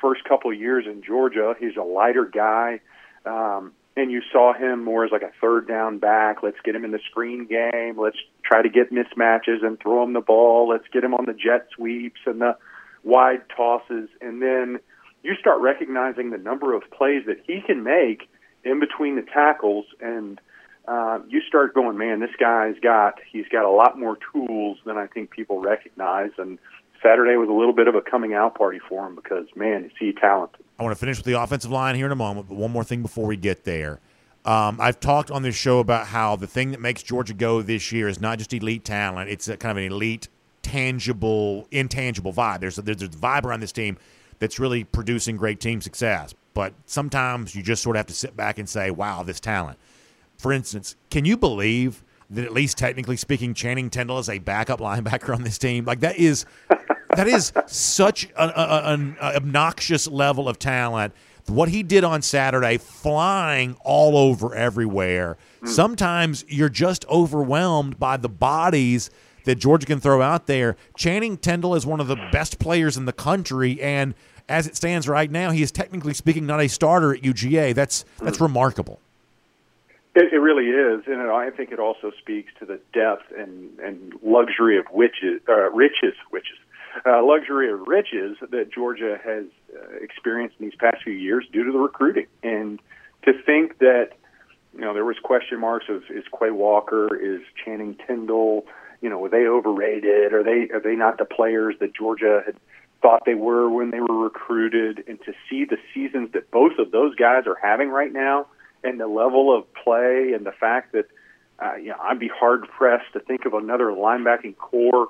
S9: first couple of years in Georgia, he's a lighter guy, um, and you saw him more as like a third down back. Let's get him in the screen game. Let's try to get mismatches and throw him the ball. Let's get him on the jet sweeps and the wide tosses, and then you start recognizing the number of plays that he can make in between the tackles and uh, you start going, man, this guy's got he's got a lot more tools than I think people recognize. And Saturday was a little bit of a coming out party for him because man, is he talented.
S3: I want to finish with the offensive line here in a moment, but one more thing before we get there. Um, I've talked on this show about how the thing that makes Georgia go this year is not just elite talent; it's kind of an elite, tangible, intangible vibe. There's a, there's a vibe around this team that's really producing great team success. But sometimes you just sort of have to sit back and say, wow, this talent. For instance, can you believe that at least technically speaking, Channing Tindall is a backup linebacker on this team. Like that is that is such an, an obnoxious level of talent. What he did on Saturday, flying all over everywhere. Mm. Sometimes you're just overwhelmed by the bodies that Georgia can throw out there. Channing Tindall is one of the best players in the country, and as it stands right now, he is technically speaking not a starter at UGA. That's that's remarkable.
S9: It, it really is, and I think it also speaks to the depth and, and luxury of witches, uh, riches, witches, uh, luxury of riches that Georgia has uh, experienced in these past few years due to the recruiting. And to think that, you know, there was question marks of is Quay Walker, is Channing Tindall, you know, were they overrated? Are they are they not the players that Georgia had thought they were when they were recruited? And to see the seasons that both of those guys are having right now and the level of play and the fact that uh, you know, I'd be hard pressed to think of another linebacking core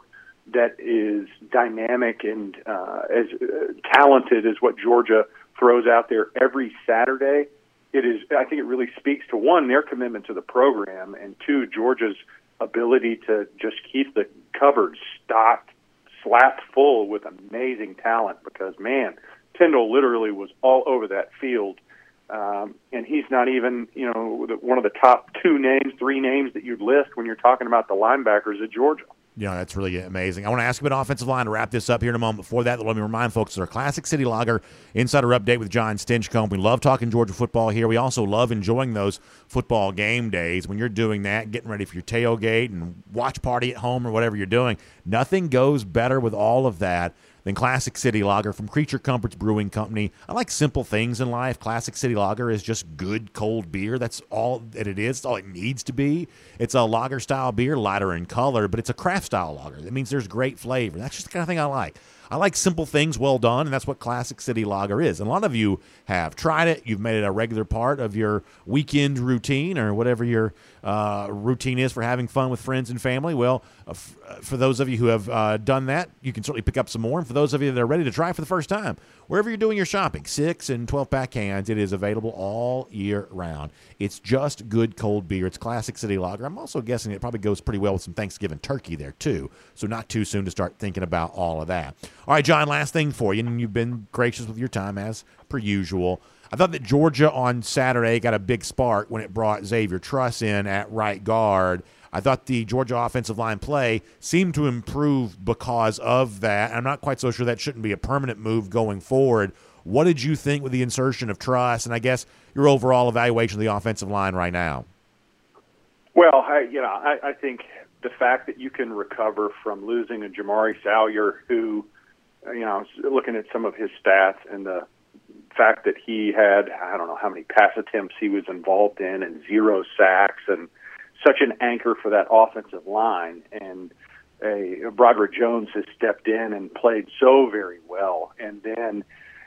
S9: that is dynamic and uh, as uh, talented as what Georgia throws out there every Saturday. It is, I think, it really speaks to one their commitment to the program, and two Georgia's ability to just keep the cupboard stocked, slapped full with amazing talent. Because man, Tindall literally was all over that field um, and he's not even, you know, one of the top two names, three names that you'd list when you're talking about the linebackers at Georgia.
S3: Yeah, that's really amazing. I want to ask you about offensive line to wrap this up here in a moment. Before that, let me remind folks our Classic City Lager Insider Update with John Stinchcomb. We love talking Georgia football here. We also love enjoying those football game days. When you're doing that, getting ready for your tailgate and watch party at home or whatever you're doing, nothing goes better with all of that than Classic City Lager from Creature Comforts Brewing Company. I like simple things in life. Classic City Lager is just good cold beer. That's all that it is. It's all it needs to be. It's a lager style beer, lighter in color, but it's a craft style lager. That means there's great flavor. That's just the kind of thing I like. I like simple things well done, and that's what Classic City Lager is. And a lot of you have tried it. You've made it a regular part of your weekend routine or whatever your uh, routine is for having fun with friends and family. Well, uh, f- uh, for those of you who have uh, done that, you can certainly pick up some more. And for those of you that are ready to try for the first time, wherever you're doing your shopping, six and 12 pack cans, it is available all year round. It's just good cold beer. It's Classic City Lager. I'm also guessing it probably goes pretty well with some Thanksgiving turkey there, too. So not too soon to start thinking about all of that. All right, John, last thing for you, and you've been gracious with your time as per usual. I thought that Georgia on Saturday got a big spark when it brought Xavier Truss in at right guard. I thought the Georgia offensive line play seemed to improve because of that. I'm not quite so sure that shouldn't be a permanent move going forward. What did you think with the insertion of Truss, and I guess your overall evaluation of the offensive line right now?
S9: Well, I, you know, I, I think the fact that you can recover from losing a Jamaree Salyer, who, you know, looking at some of his stats and the fact that he had I don't know how many pass attempts he was involved in and zero sacks and such an anchor for that offensive line. And a Broderick Jones has stepped in and played so very well. And then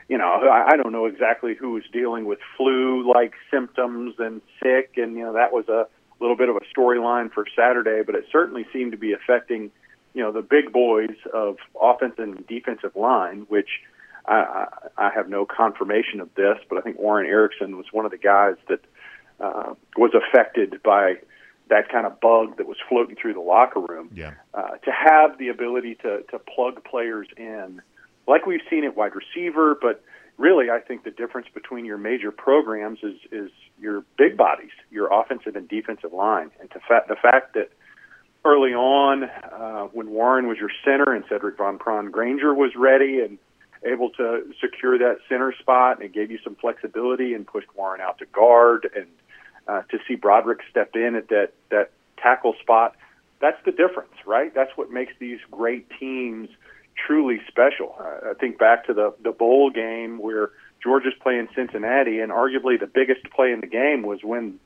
S9: you know I, I don't know exactly who was dealing with flu like symptoms and sick and you know that was a little bit of a storyline for Saturday but it certainly seemed to be affecting you know the big boys of offensive and defensive line which I, I have no confirmation of this, but I think Warren Ericson was one of the guys that uh, was affected by that kind of bug that was floating through the locker room.
S3: Yeah.
S9: Uh, to have the ability to to plug players in, like we've seen at wide receiver, but really, I think the difference between your major programs is is your big bodies, your offensive and defensive line, and to fa- the fact that early on, uh, when Warren was your center and Sedrick Van Pran-Granger was ready and able to secure that center spot, and it gave you some flexibility and pushed Warren out to guard, and uh, to see Broderick step in at that that tackle spot. That's the difference, right? That's what makes these great teams truly special. Uh, I think back to the the bowl game where Georgia's playing Cincinnati, and arguably the biggest play in the game was when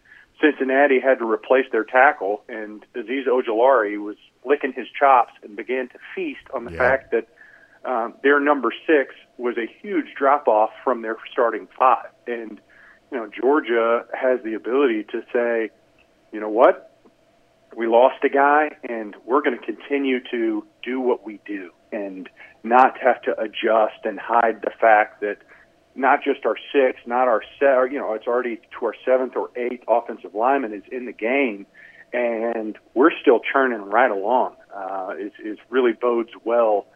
S9: Cincinnati had to replace their tackle, and Azeez Ojulari was licking his chops and began to feast on the yeah. fact that um, their number six was a huge drop off from their starting five. And, you know, Georgia has the ability to say, you know what? We lost a guy, and we're going to continue to do what we do and not have to adjust and hide the fact that not just our sixth, not our set, you know, it's already to our seventh or eighth offensive lineman is in the game, and we're still churning right along. Uh, it, it really bodes well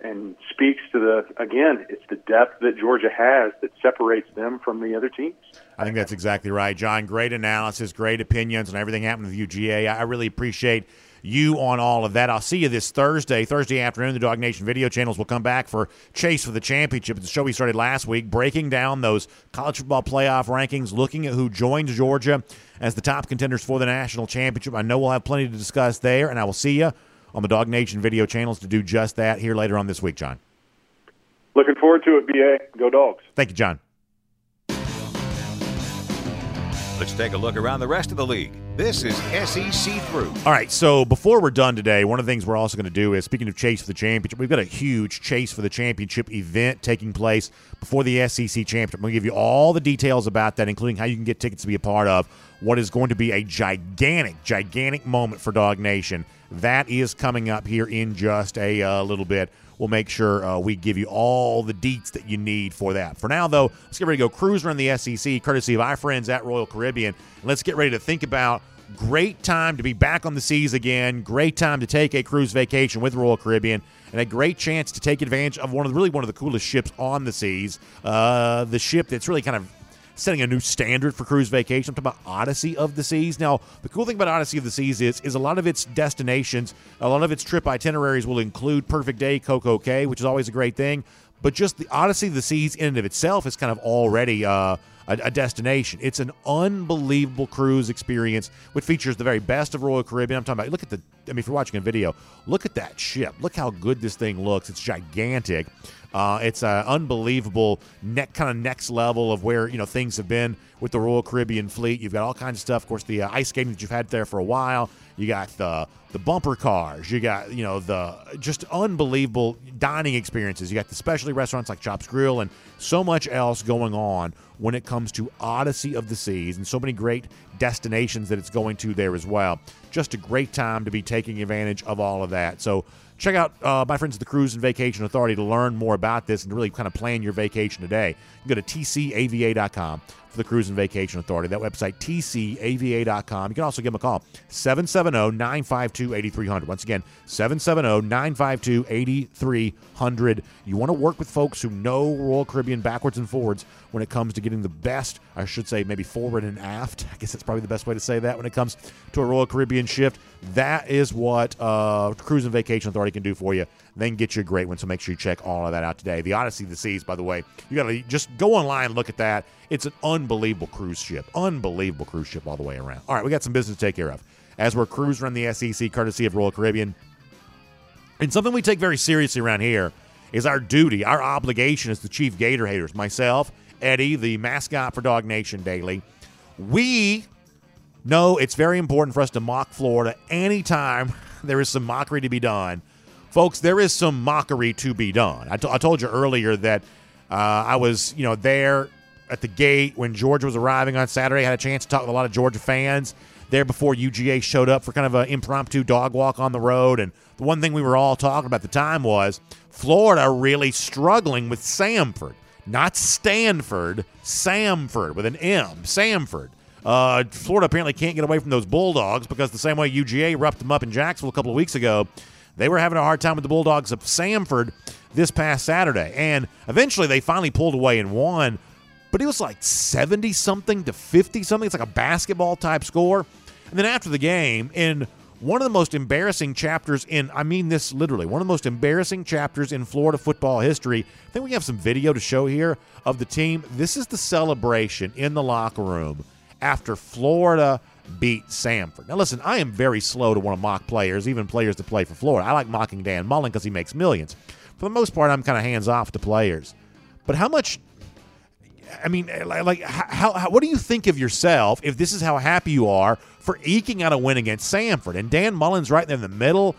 S9: and speaks to the again, it's the depth that Georgia has that separates them from the other teams.
S3: I think that's exactly right, John. Great analysis, great opinions and everything happened with UGA. I really appreciate you on all of that. I'll see you this Thursday, Thursday afternoon. The Dog Nation video channels will come back for Chase for the Championship. It's a show we started last week, breaking down those college football playoff rankings, looking at who joins Georgia as the top contenders for the national championship. I know we'll have plenty to discuss there, and I will see you on the Dog Nation video channels to do just that here later on this week, John.
S9: Looking forward to it, BA. Go Dogs.
S3: Thank you, John.
S2: Let's take a look around the rest of the league. This is SEC Through.
S3: All right, so before we're done today, one of the things we're also going to do is speaking of Chase for the Championship, we've got a huge Chase for the Championship event taking place before the SEC Championship. I'm going to give you all the details about that, including how you can get tickets to be a part of what is going to be a gigantic, gigantic moment for Dog Nation. That is coming up here in just a uh, little bit. We'll make sure uh, we give you all the deets that you need for that. For now, though, let's get ready to go cruise around the SEC, courtesy of our friends at Royal Caribbean. Let's get ready to think about great time to be back on the seas again. Great time to take a cruise vacation with Royal Caribbean, and a great chance to take advantage of one of the, really one of the coolest ships on the seas. Uh, the ship that's really kind of setting a new standard for cruise vacation. I'm talking about Odyssey of the Seas. Now, the cool thing about Odyssey of the Seas is, is a lot of its destinations, a lot of its trip itineraries will include Perfect Day, Coco Cay, which is always a great thing. But just the Odyssey of the Seas in and of itself is kind of already uh, a, a, destination. It's an unbelievable cruise experience, which features the very best of Royal Caribbean. I'm talking about, look at the, I mean, if you're watching a video, look at that ship. Look how good this thing looks. It's gigantic. Uh, it's an unbelievable kind of next level of where you know things have been with the Royal Caribbean fleet. You've got all kinds of stuff. Of course, the uh, ice skating that you've had there for a while. You got the the bumper cars. You got you know the just unbelievable dining experiences. You got the specialty restaurants like Chops Grill and so much else going on when it comes to Odyssey of the Seas and so many great destinations that it's going to there as well. Just a great time to be taking advantage of all of that. So check out uh, my friends at the Cruise and Vacation Authority to learn more about this and really kind of plan your vacation today. You go to tcava.com the Cruise and Vacation Authority. That website, tcava.com. You can also give them a call, 770 952 8300. Once again, 770 952 8300. You want to work with folks who know Royal Caribbean backwards and forwards when it comes to getting the best, I should say, maybe forward and aft. I guess that's probably the best way to say that when it comes to a Royal Caribbean shift. That is what uh, Cruise and Vacation Authority can do for you. Then get you a great one. So make sure you check all of that out today. The Odyssey of the Seas, by the way, you got to just go online and look at that. It's an unbelievable cruise ship. Unbelievable cruise ship all the way around. All right, we got some business to take care of. As we're cruising around the SEC, courtesy of Royal Caribbean. And something we take very seriously around here is our duty, our obligation as the chief gator haters. Myself, Eddie, the mascot for Dog Nation Daily. We know it's very important for us to mock Florida anytime there is some mockery to be done. Folks, there is some mockery to be done. I, t- I told you earlier that uh, I was, you know, there at the gate when Georgia was arriving on Saturday. I had a chance to talk with a lot of Georgia fans there before UGA showed up for kind of an impromptu dog walk on the road. And the one thing we were all talking about the time was Florida really struggling with Samford, not Stanford, Samford with an M, Samford. Uh, Florida apparently can't get away from those Bulldogs because the same way UGA roughed them up in Jacksonville a couple of weeks ago, they were having a hard time with the Bulldogs of Samford this past Saturday. And eventually they finally pulled away and won, but it was like 70 something to 50 something. It's like a basketball type score. And then after the game, in one of the most embarrassing chapters in, I mean this literally, one of the most embarrassing chapters in Florida football history. I think we have some video to show here of the team. This is the celebration in the locker room after Florida beat Samford. Now, listen, I am very slow to want to mock players, even players to play for Florida. I like mocking Dan Mullen because he makes millions. For the most part, I'm kind of hands off to players. But how much? I mean, like, how, how, what do you think of yourself if this is how happy you are for eking out a win against Samford? And Dan Mullen's right there in the middle,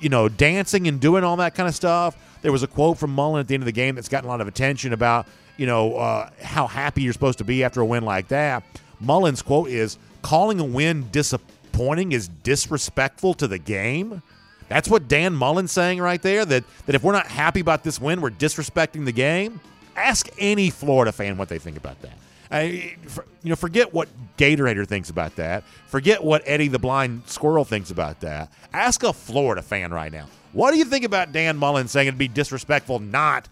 S3: you know, dancing and doing all that kind of stuff. There was a quote from Mullen at the end of the game that's gotten a lot of attention about, you know, uh, how happy you're supposed to be after a win like that. Mullen's quote is calling a win disappointing is disrespectful to the game. That's what Dan Mullen's saying right there. That that if we're not happy about this win, we're disrespecting the game. Ask any Florida fan what they think about that. I, for, you know, forget what Gatorade thinks about that. Forget what Eddie the Blind Squirrel thinks about that. Ask a Florida fan right now. What do you think about Dan Mullen saying it'd be disrespectful not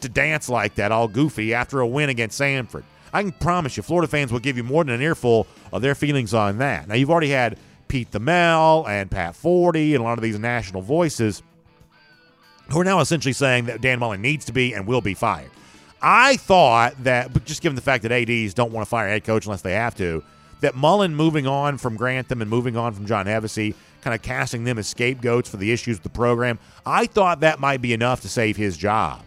S3: to dance like that, all goofy, after a win against Samford? I can promise you, Florida fans will give you more than an earful of their feelings on that. Now, you've already had Pete Thamel and Pat Forde and a lot of these national voices who are now essentially saying that Dan Mullen needs to be and will be fired. I thought that, but just given the fact that ADs don't want to fire head coach unless they have to, that Mullen moving on from Grantham and moving on from John Hevesy, kind of casting them as scapegoats for the issues with the program, I thought that might be enough to save his job.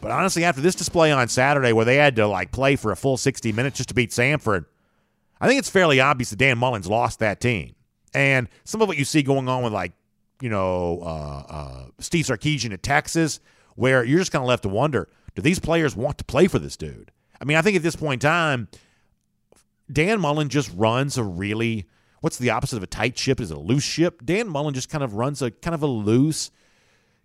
S3: But honestly, after this display on Saturday where they had to like play for a full 60 minutes just to beat Samford, I think it's fairly obvious that Dan Mullen's lost that team. And some of what you see going on with like, you know, uh, uh, Steve Sarkisian at Texas, where you're just kind of left to wonder, do these players want to play for this dude? I mean, I think at this point in time, Dan Mullen just runs a really what's the opposite of a tight ship? Is it a loose ship? Dan Mullen just kind of runs a kind of a loose,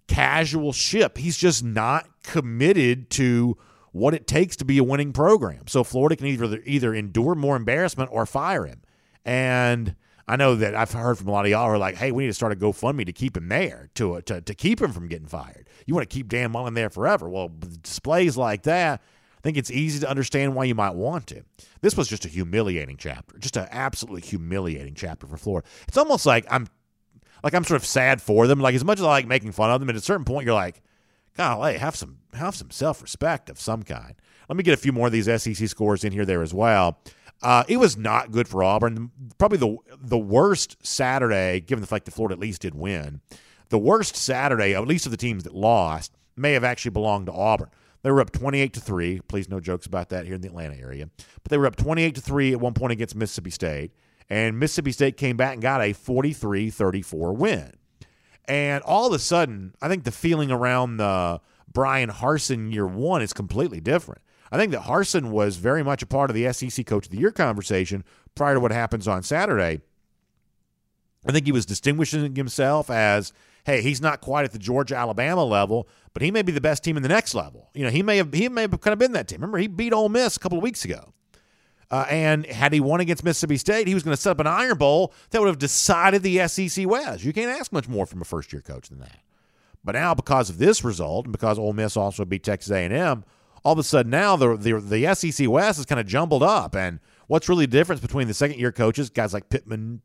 S3: casual ship. He's just not committed to what it takes to be a winning program. So Florida can either either endure more embarrassment or fire him. And I know that I've heard from a lot of y'all who are like, "Hey, we need to start a GoFundMe to keep him there, to to to keep him from getting fired. You want to keep Dan Mullen there forever." Well, displays like that, I think it's easy to understand why you might want to. This was just a humiliating chapter, just an absolutely humiliating chapter for Florida. It's almost like I'm like I'm sort of sad for them. Like as much as I like making fun of them, at a certain point, you're like, golly, have some have some self respect of some kind. Let me get a few more of these SEC scores in here there as well. Uh, it was not good for Auburn. Probably the the worst Saturday, given the fact that Florida at least did win. The worst Saturday, at least of the teams that lost, may have actually belonged to Auburn. They were up 28 to 3. Please no jokes about that here in the Atlanta area. But they were up 28 to 3 at one point against Mississippi State, and Mississippi State came back and got a 43-34 win. And all of a sudden, I think the feeling around the Bryan Harsin year 1 is completely different. I think that Harsin was very much a part of the SEC Coach of the Year conversation prior to what happens on Saturday. I think he was distinguishing himself as, hey, he's not quite at the Georgia Alabama level, but he may be the best team in the next level. You know, he may have he may have kind of been that team. Remember, he beat Ole Miss a couple of weeks ago. Uh, and had he won against Mississippi State, he was going to set up an Iron Bowl that would have decided the SEC West. You can't ask much more from a first year coach than that. But now, because of this result, and because Ole Miss also beat Texas A&M, all of a sudden now the, the, the SEC West is kind of jumbled up. And what's really the difference between the second year coaches, guys like Pittman,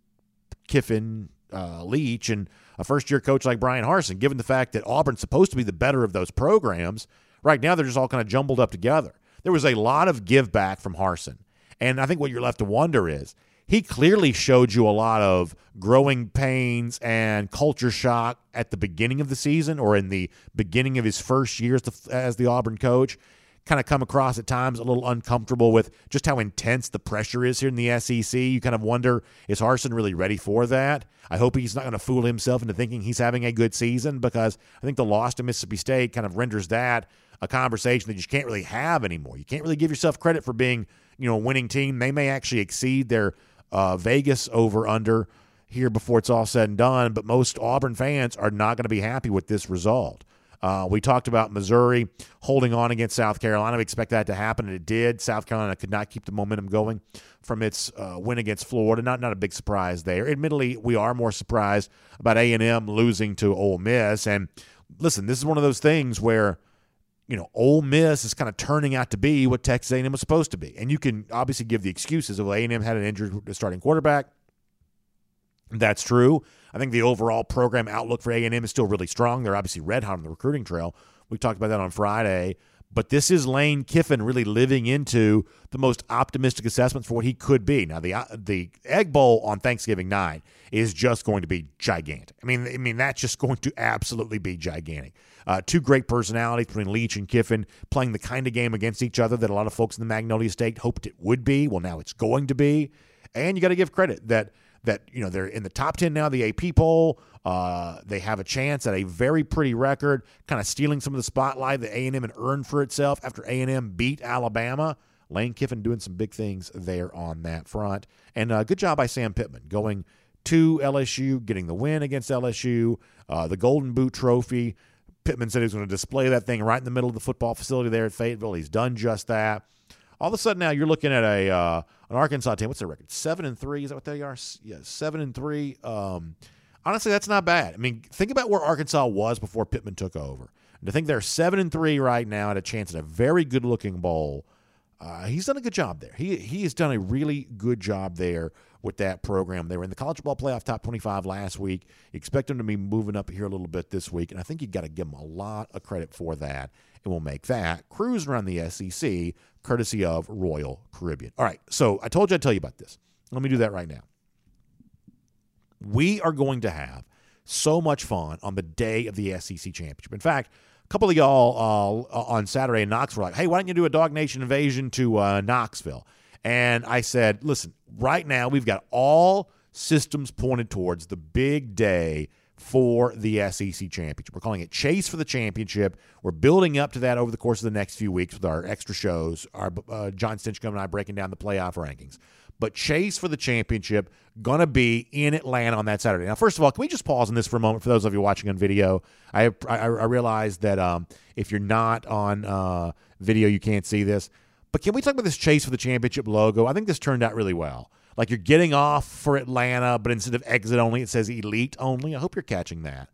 S3: Kiffin, uh, Leach, and a first year coach like Bryan Harsin, given the fact that Auburn's supposed to be the better of those programs, right now they're just all kind of jumbled up together. There was a lot of give back from Harsin. And I think what you're left to wonder is he clearly showed you a lot of growing pains and culture shock at the beginning of the season or in the beginning of his first year as the, as the Auburn coach kind of come across at times a little uncomfortable with just how intense the pressure is here in the SEC. You kind of wonder, is Harsin really ready for that? I hope he's not going to fool himself into thinking he's having a good season because I think the loss to Mississippi State kind of renders that a conversation that you can't really have anymore. You can't really give yourself credit for being, you know, winning team. They may actually exceed their uh, Vegas over under here before it's all said and done, but most Auburn fans are not going to be happy with this result. Uh, we talked about Missouri holding on against South Carolina. We expect that to happen, and it did. South Carolina could not keep the momentum going from its uh, win against Florida. Not not a big surprise there. Admittedly, we are more surprised about A and M losing to Ole Miss. And listen, this is one of those things where you know Ole Miss is kind of turning out to be what Texas A&M was supposed to be. And you can obviously give the excuses of well, A&M had an injured starting quarterback. That's true. I think the overall program outlook for A&M is still really strong. They're obviously red hot on the recruiting trail. We talked about that on Friday. But this is Lane Kiffin really living into the most optimistic assessments for what he could be. Now, the uh, the Egg Bowl on Thanksgiving night is just going to be gigantic. I mean, I mean that's just going to absolutely be gigantic. Uh, two great personalities between Leach and Kiffin playing the kind of game against each other that a lot of folks in the Magnolia State hoped it would be. Well, now it's going to be, and you got to give credit that that you know they're in the top 10 now the ap poll. Uh, they have a chance at a very pretty record kind of stealing some of the spotlight that a&m had earned for itself after a&m beat alabama. Lane kiffin doing some big things there on that front. And uh, good job by sam pittman going to lsu getting the win against lsu uh, the golden boot trophy pittman said he was going to display that thing right in the middle of the football facility there at fayetteville he's done just that All of a sudden now you're looking at a uh, an Arkansas team. What's their record? Seven and three. Is that what they are? Yeah, seven and three. Um, honestly, that's not bad. I mean, think about where Arkansas was before Pittman took over. And to think they're seven and three right now at a chance at a very good looking bowl. Uh, he's done a good job there. He he has done a really good job there with that program. They were in the college ball playoff top 25 last week. You expect them to be moving up here a little bit this week, and I think you got to give them a lot of credit for that. And we'll make that cruise around the SEC courtesy of Royal Caribbean. All right, so I told you I'd tell you about this. Let me do that right now. We are going to have so much fun on the day of the SEC championship. In fact, a couple of y'all uh, on Saturday in Knoxville were like, hey, why don't you do a Dog Nation invasion to uh, Knoxville? And I said, listen, right now we've got all systems pointed towards the big day for the SEC championship. We're calling it Chase for the Championship. We're building up to that over the course of the next few weeks with our extra shows. Our uh, Jon Stinchcomb and I breaking down the playoff rankings. But Chase for the championship gonna be in Atlanta on that Saturday. Now, first of all, can we just pause on this for a moment for those of you watching on video? I I, I realize that um, if you're not on uh, video, you can't see this. But can we talk about this Chase for the championship logo? I think this turned out really well. Like you're getting off for Atlanta, but instead of exit only, it says elite only. I hope you're catching that.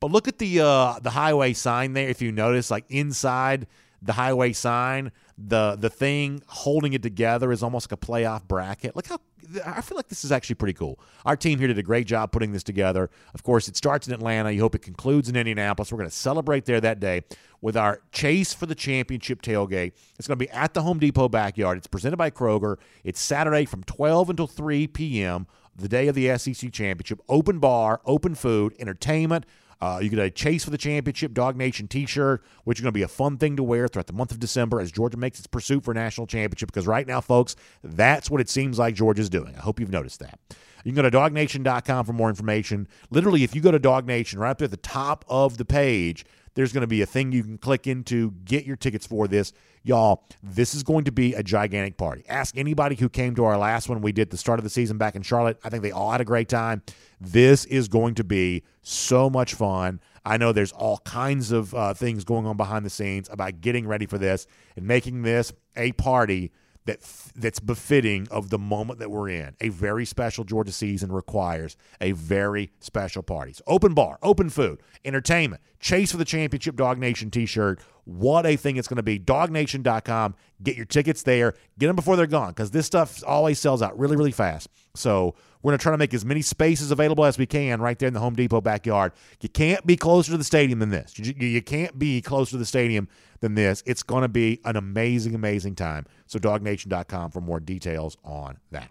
S3: But look at the uh, the highway sign there. If you notice, like inside the highway sign, the the thing holding it together is almost like a playoff bracket. Look how I feel like this is actually pretty cool. Our team here did a great job putting this together. Of course, it starts in Atlanta. You hope it concludes in Indianapolis. We're going to celebrate there that day with our chase for the championship tailgate. It's going to be at the Home Depot backyard. It's presented by Kroger. It's Saturday from 12 until 3 p.m. The day of the SEC championship. Open bar, open food, entertainment. Uh, you get a Chase for the Championship Dog Nation t shirt, which is going to be a fun thing to wear throughout the month of December as Georgia makes its pursuit for national championship. Because right now, folks, that's what it seems like Georgia's doing. I hope you've noticed that. You can go to dognation.com for more information. Literally, if you go to Dog Nation, right up there at the top of the page, there's going to be a thing you can click into, get your tickets for this. Y'all, this is going to be a gigantic party. Ask anybody who came to our last one we did the start of the season back in Charlotte. I think they all had a great time. This is going to be so much fun. I know there's all kinds of uh, things going on behind the scenes about getting ready for this and making this a party that that's befitting of the moment that we're in. A very special Georgia season requires a very special party. So open bar, open food, entertainment, chase for the championship Dog Nation t-shirt. What a thing it's going to be. Dognation.com. Get your tickets there. Get them before they're gone because this stuff always sells out really, really fast. So we're going to try to make as many spaces available as we can right there in the Home Depot backyard. You can't be closer to the stadium than this. You, you can't be closer to the stadium than this. It's going to be an amazing, amazing time. So, dognation.com for more details on that.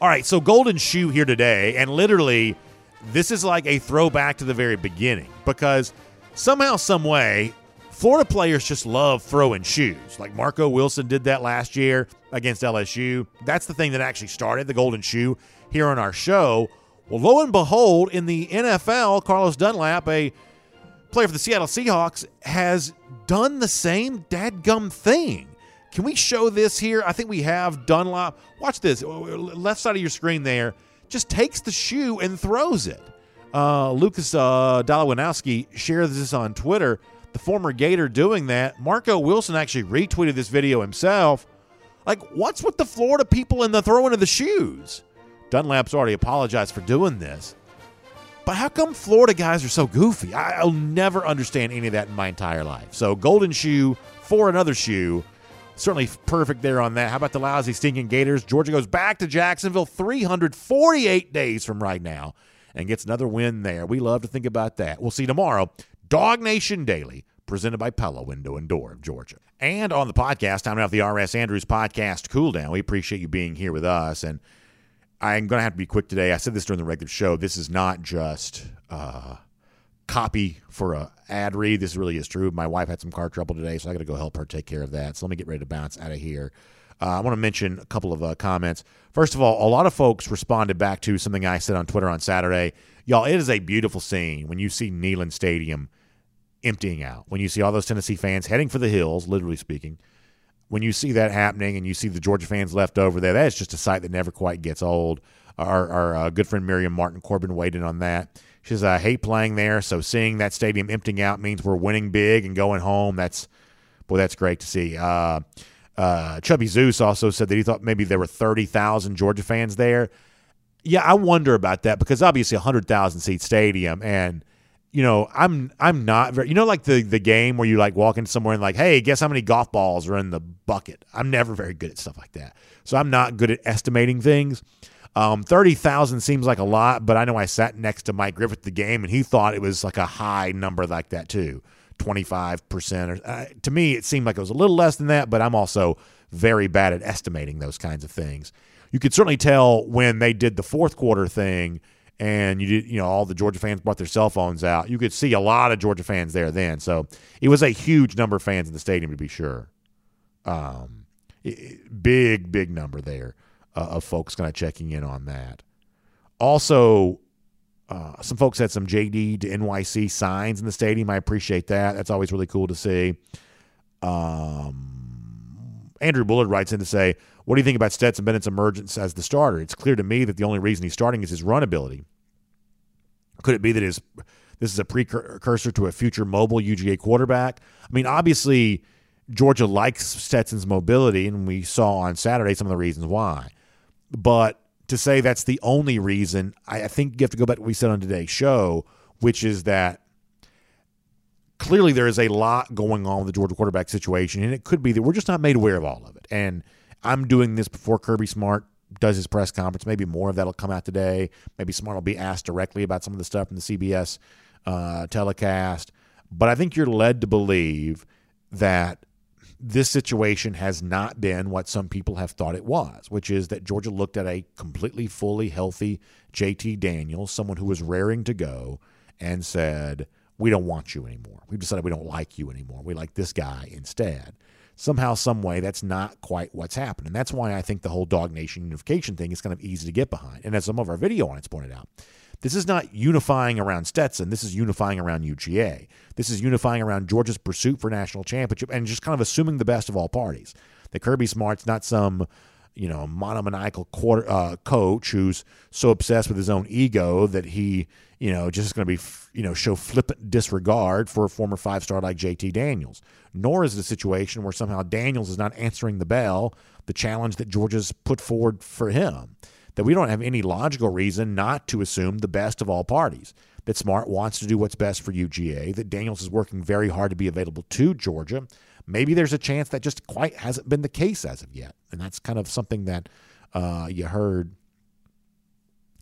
S3: All right, so Golden Shoe here today, and literally, this is like a throwback to the very beginning because somehow, some way, Florida players just love throwing shoes. Like Marco Wilson did that last year against LSU. That's the thing that actually started the Golden Shoe here on our show. Well, lo and behold, in the NFL, Carlos Dunlap, a player for the Seattle Seahawks, has done the same dadgum thing. Can we show this here? I think we have Dunlap. Watch this. Left side of your screen there. Just takes the shoe and throws it. Uh, Lucas uh, shares this on Twitter the former Gator doing that. Marco Wilson actually retweeted this video himself. Like, what's with the Florida people and the throwing of the shoes? Dunlap's already apologized for doing this. But how come Florida guys are so goofy? I'll never understand any of that in my entire life. So, golden shoe for another shoe. Certainly perfect there on that. How about the lousy, stinking Gators? Georgia goes back to Jacksonville 348 days from right now and gets another win there. We love to think about that. We'll see tomorrow. Dog Nation Daily, presented by Pella Window and Door of Georgia. And on the podcast, time out the R.S. Andrews podcast cool down. We appreciate you being here with us. And I'm going to have to be quick today. I said this during the regular show. This is not just uh, copy for a ad read. This really is true. My wife had some car trouble today, so I got to go help her take care of that. So let me get ready to bounce out of here. Uh, I want to mention a couple of uh, comments. First of all, a lot of folks responded back to something I said on Twitter on Saturday. Y'all, it is a beautiful scene when you see Neyland Stadium emptying out. When you see all those Tennessee fans heading for the hills, literally speaking, when you see that happening and you see the Georgia fans left over there, that is just a sight that never quite gets old. Our, our uh, good friend Miriam Martin Corbin weighed in on that. She says, I hate playing there, so seeing that stadium emptying out means we're winning big and going home. That's boy, that's great to see. Uh, uh, Chubby Zeus also said that he thought maybe there were 30,000 Georgia fans there. Yeah, I wonder about that because obviously a 100,000 seat stadium and you know, I'm I'm not very you know like the the game where you like walk into somewhere and like, "Hey, guess how many golf balls are in the bucket?" I'm never very good at stuff like that. So I'm not good at estimating things. Um, 30,000 seems like a lot, but I know I sat next to Mike Griffith the game and he thought it was like a high number like that too. 25% or uh, to me it seemed like it was a little less than that, but I'm also very bad at estimating those kinds of things. You could certainly tell when they did the fourth quarter thing and you did, you know, all the Georgia fans brought their cell phones out. You could see a lot of Georgia fans there then. So it was a huge number of fans in the stadium to be sure. Um, big, big number there uh, of folks kind of checking in on that. Also, uh, some folks had some JD to NYC signs in the stadium. I appreciate that. That's always really cool to see. Um, Andrew Bullard writes in to say, what do you think about Stetson Bennett's emergence as the starter? It's clear to me that the only reason he's starting is his run ability. Could it be that his this is a precursor to a future mobile UGA quarterback? I mean, obviously, Georgia likes Stetson's mobility, and we saw on Saturday some of the reasons why. But to say that's the only reason, I, I think you have to go back to what we said on today's show, which is that clearly there is a lot going on with the Georgia quarterback situation, and it could be that we're just not made aware of all of it. And – I'm doing this before Kirby Smart does his press conference. Maybe more of that'll come out today. Maybe Smart will be asked directly about some of the stuff in the CBS uh, telecast. But I think you're led to believe that this situation has not been what some people have thought it was, which is that Georgia looked at a completely fully healthy JT Daniels, someone who was raring to go, and said, We don't want you anymore. We've decided we don't like you anymore. We like this guy instead somehow, some way, that's not quite what's happened. And that's why I think the whole Dog Nation unification thing is kind of easy to get behind. And as some of our video on it's pointed out, this is not unifying around Stetson. This is unifying around UGA. This is unifying around Georgia's pursuit for national championship and just kind of assuming the best of all parties. That Kirby Smart's not some you know, a monomaniacal quarter, uh, coach who's so obsessed with his own ego that he, you know, just going to be, you know, show flippant disregard for a former five star like JT Daniels. Nor is it a situation where somehow Daniels is not answering the bell, the challenge that Georgia's put forward for him. That we don't have any logical reason not to assume the best of all parties. That Smart wants to do what's best for UGA, that Daniels is working very hard to be available to Georgia, maybe there's a chance that just quite hasn't been the case as of yet. And that's kind of something that uh, you heard,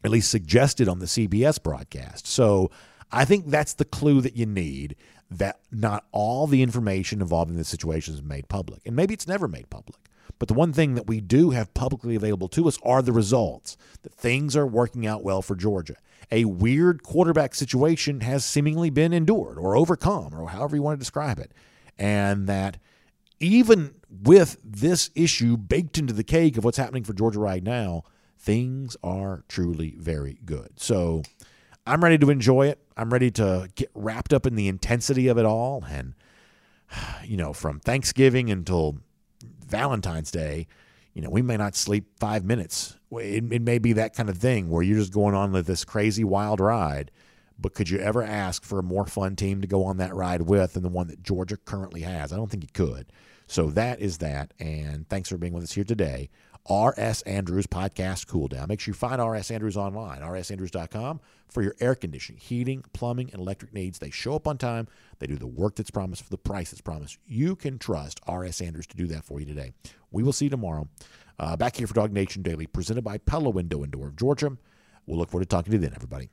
S3: at least suggested on the CBS broadcast. So I think that's the clue that you need that not all the information involved in this situation is made public. And maybe it's never made public. But the one thing that we do have publicly available to us are the results that things are working out well for Georgia. A weird quarterback situation has seemingly been endured or overcome, or however you want to describe it and that even with this issue baked into the cake of what's happening for Georgia right now, things are truly very good. So I'm ready to enjoy it. I'm ready to get wrapped up in the intensity of it all. And, you know, from Thanksgiving until Valentine's Day, you know, we may not sleep five minutes. It, it may be that kind of thing where you're just going on with this crazy wild ride. But could you ever ask for a more fun team to go on that ride with than the one that Georgia currently has? I don't think you could. So that is that. And thanks for being with us here today. R.S. Andrews Podcast Cool Down. Make sure you find R.S. Andrews online, rsandrews.com, for your air conditioning, heating, plumbing, and electric needs. They show up on time. They do the work that's promised for the price that's promised. You can trust R.S. Andrews to do that for you today. We will see you tomorrow. Uh, back here for Dog Nation Daily, presented by Pella Window and Door of Georgia. We'll look forward to talking to you then, everybody.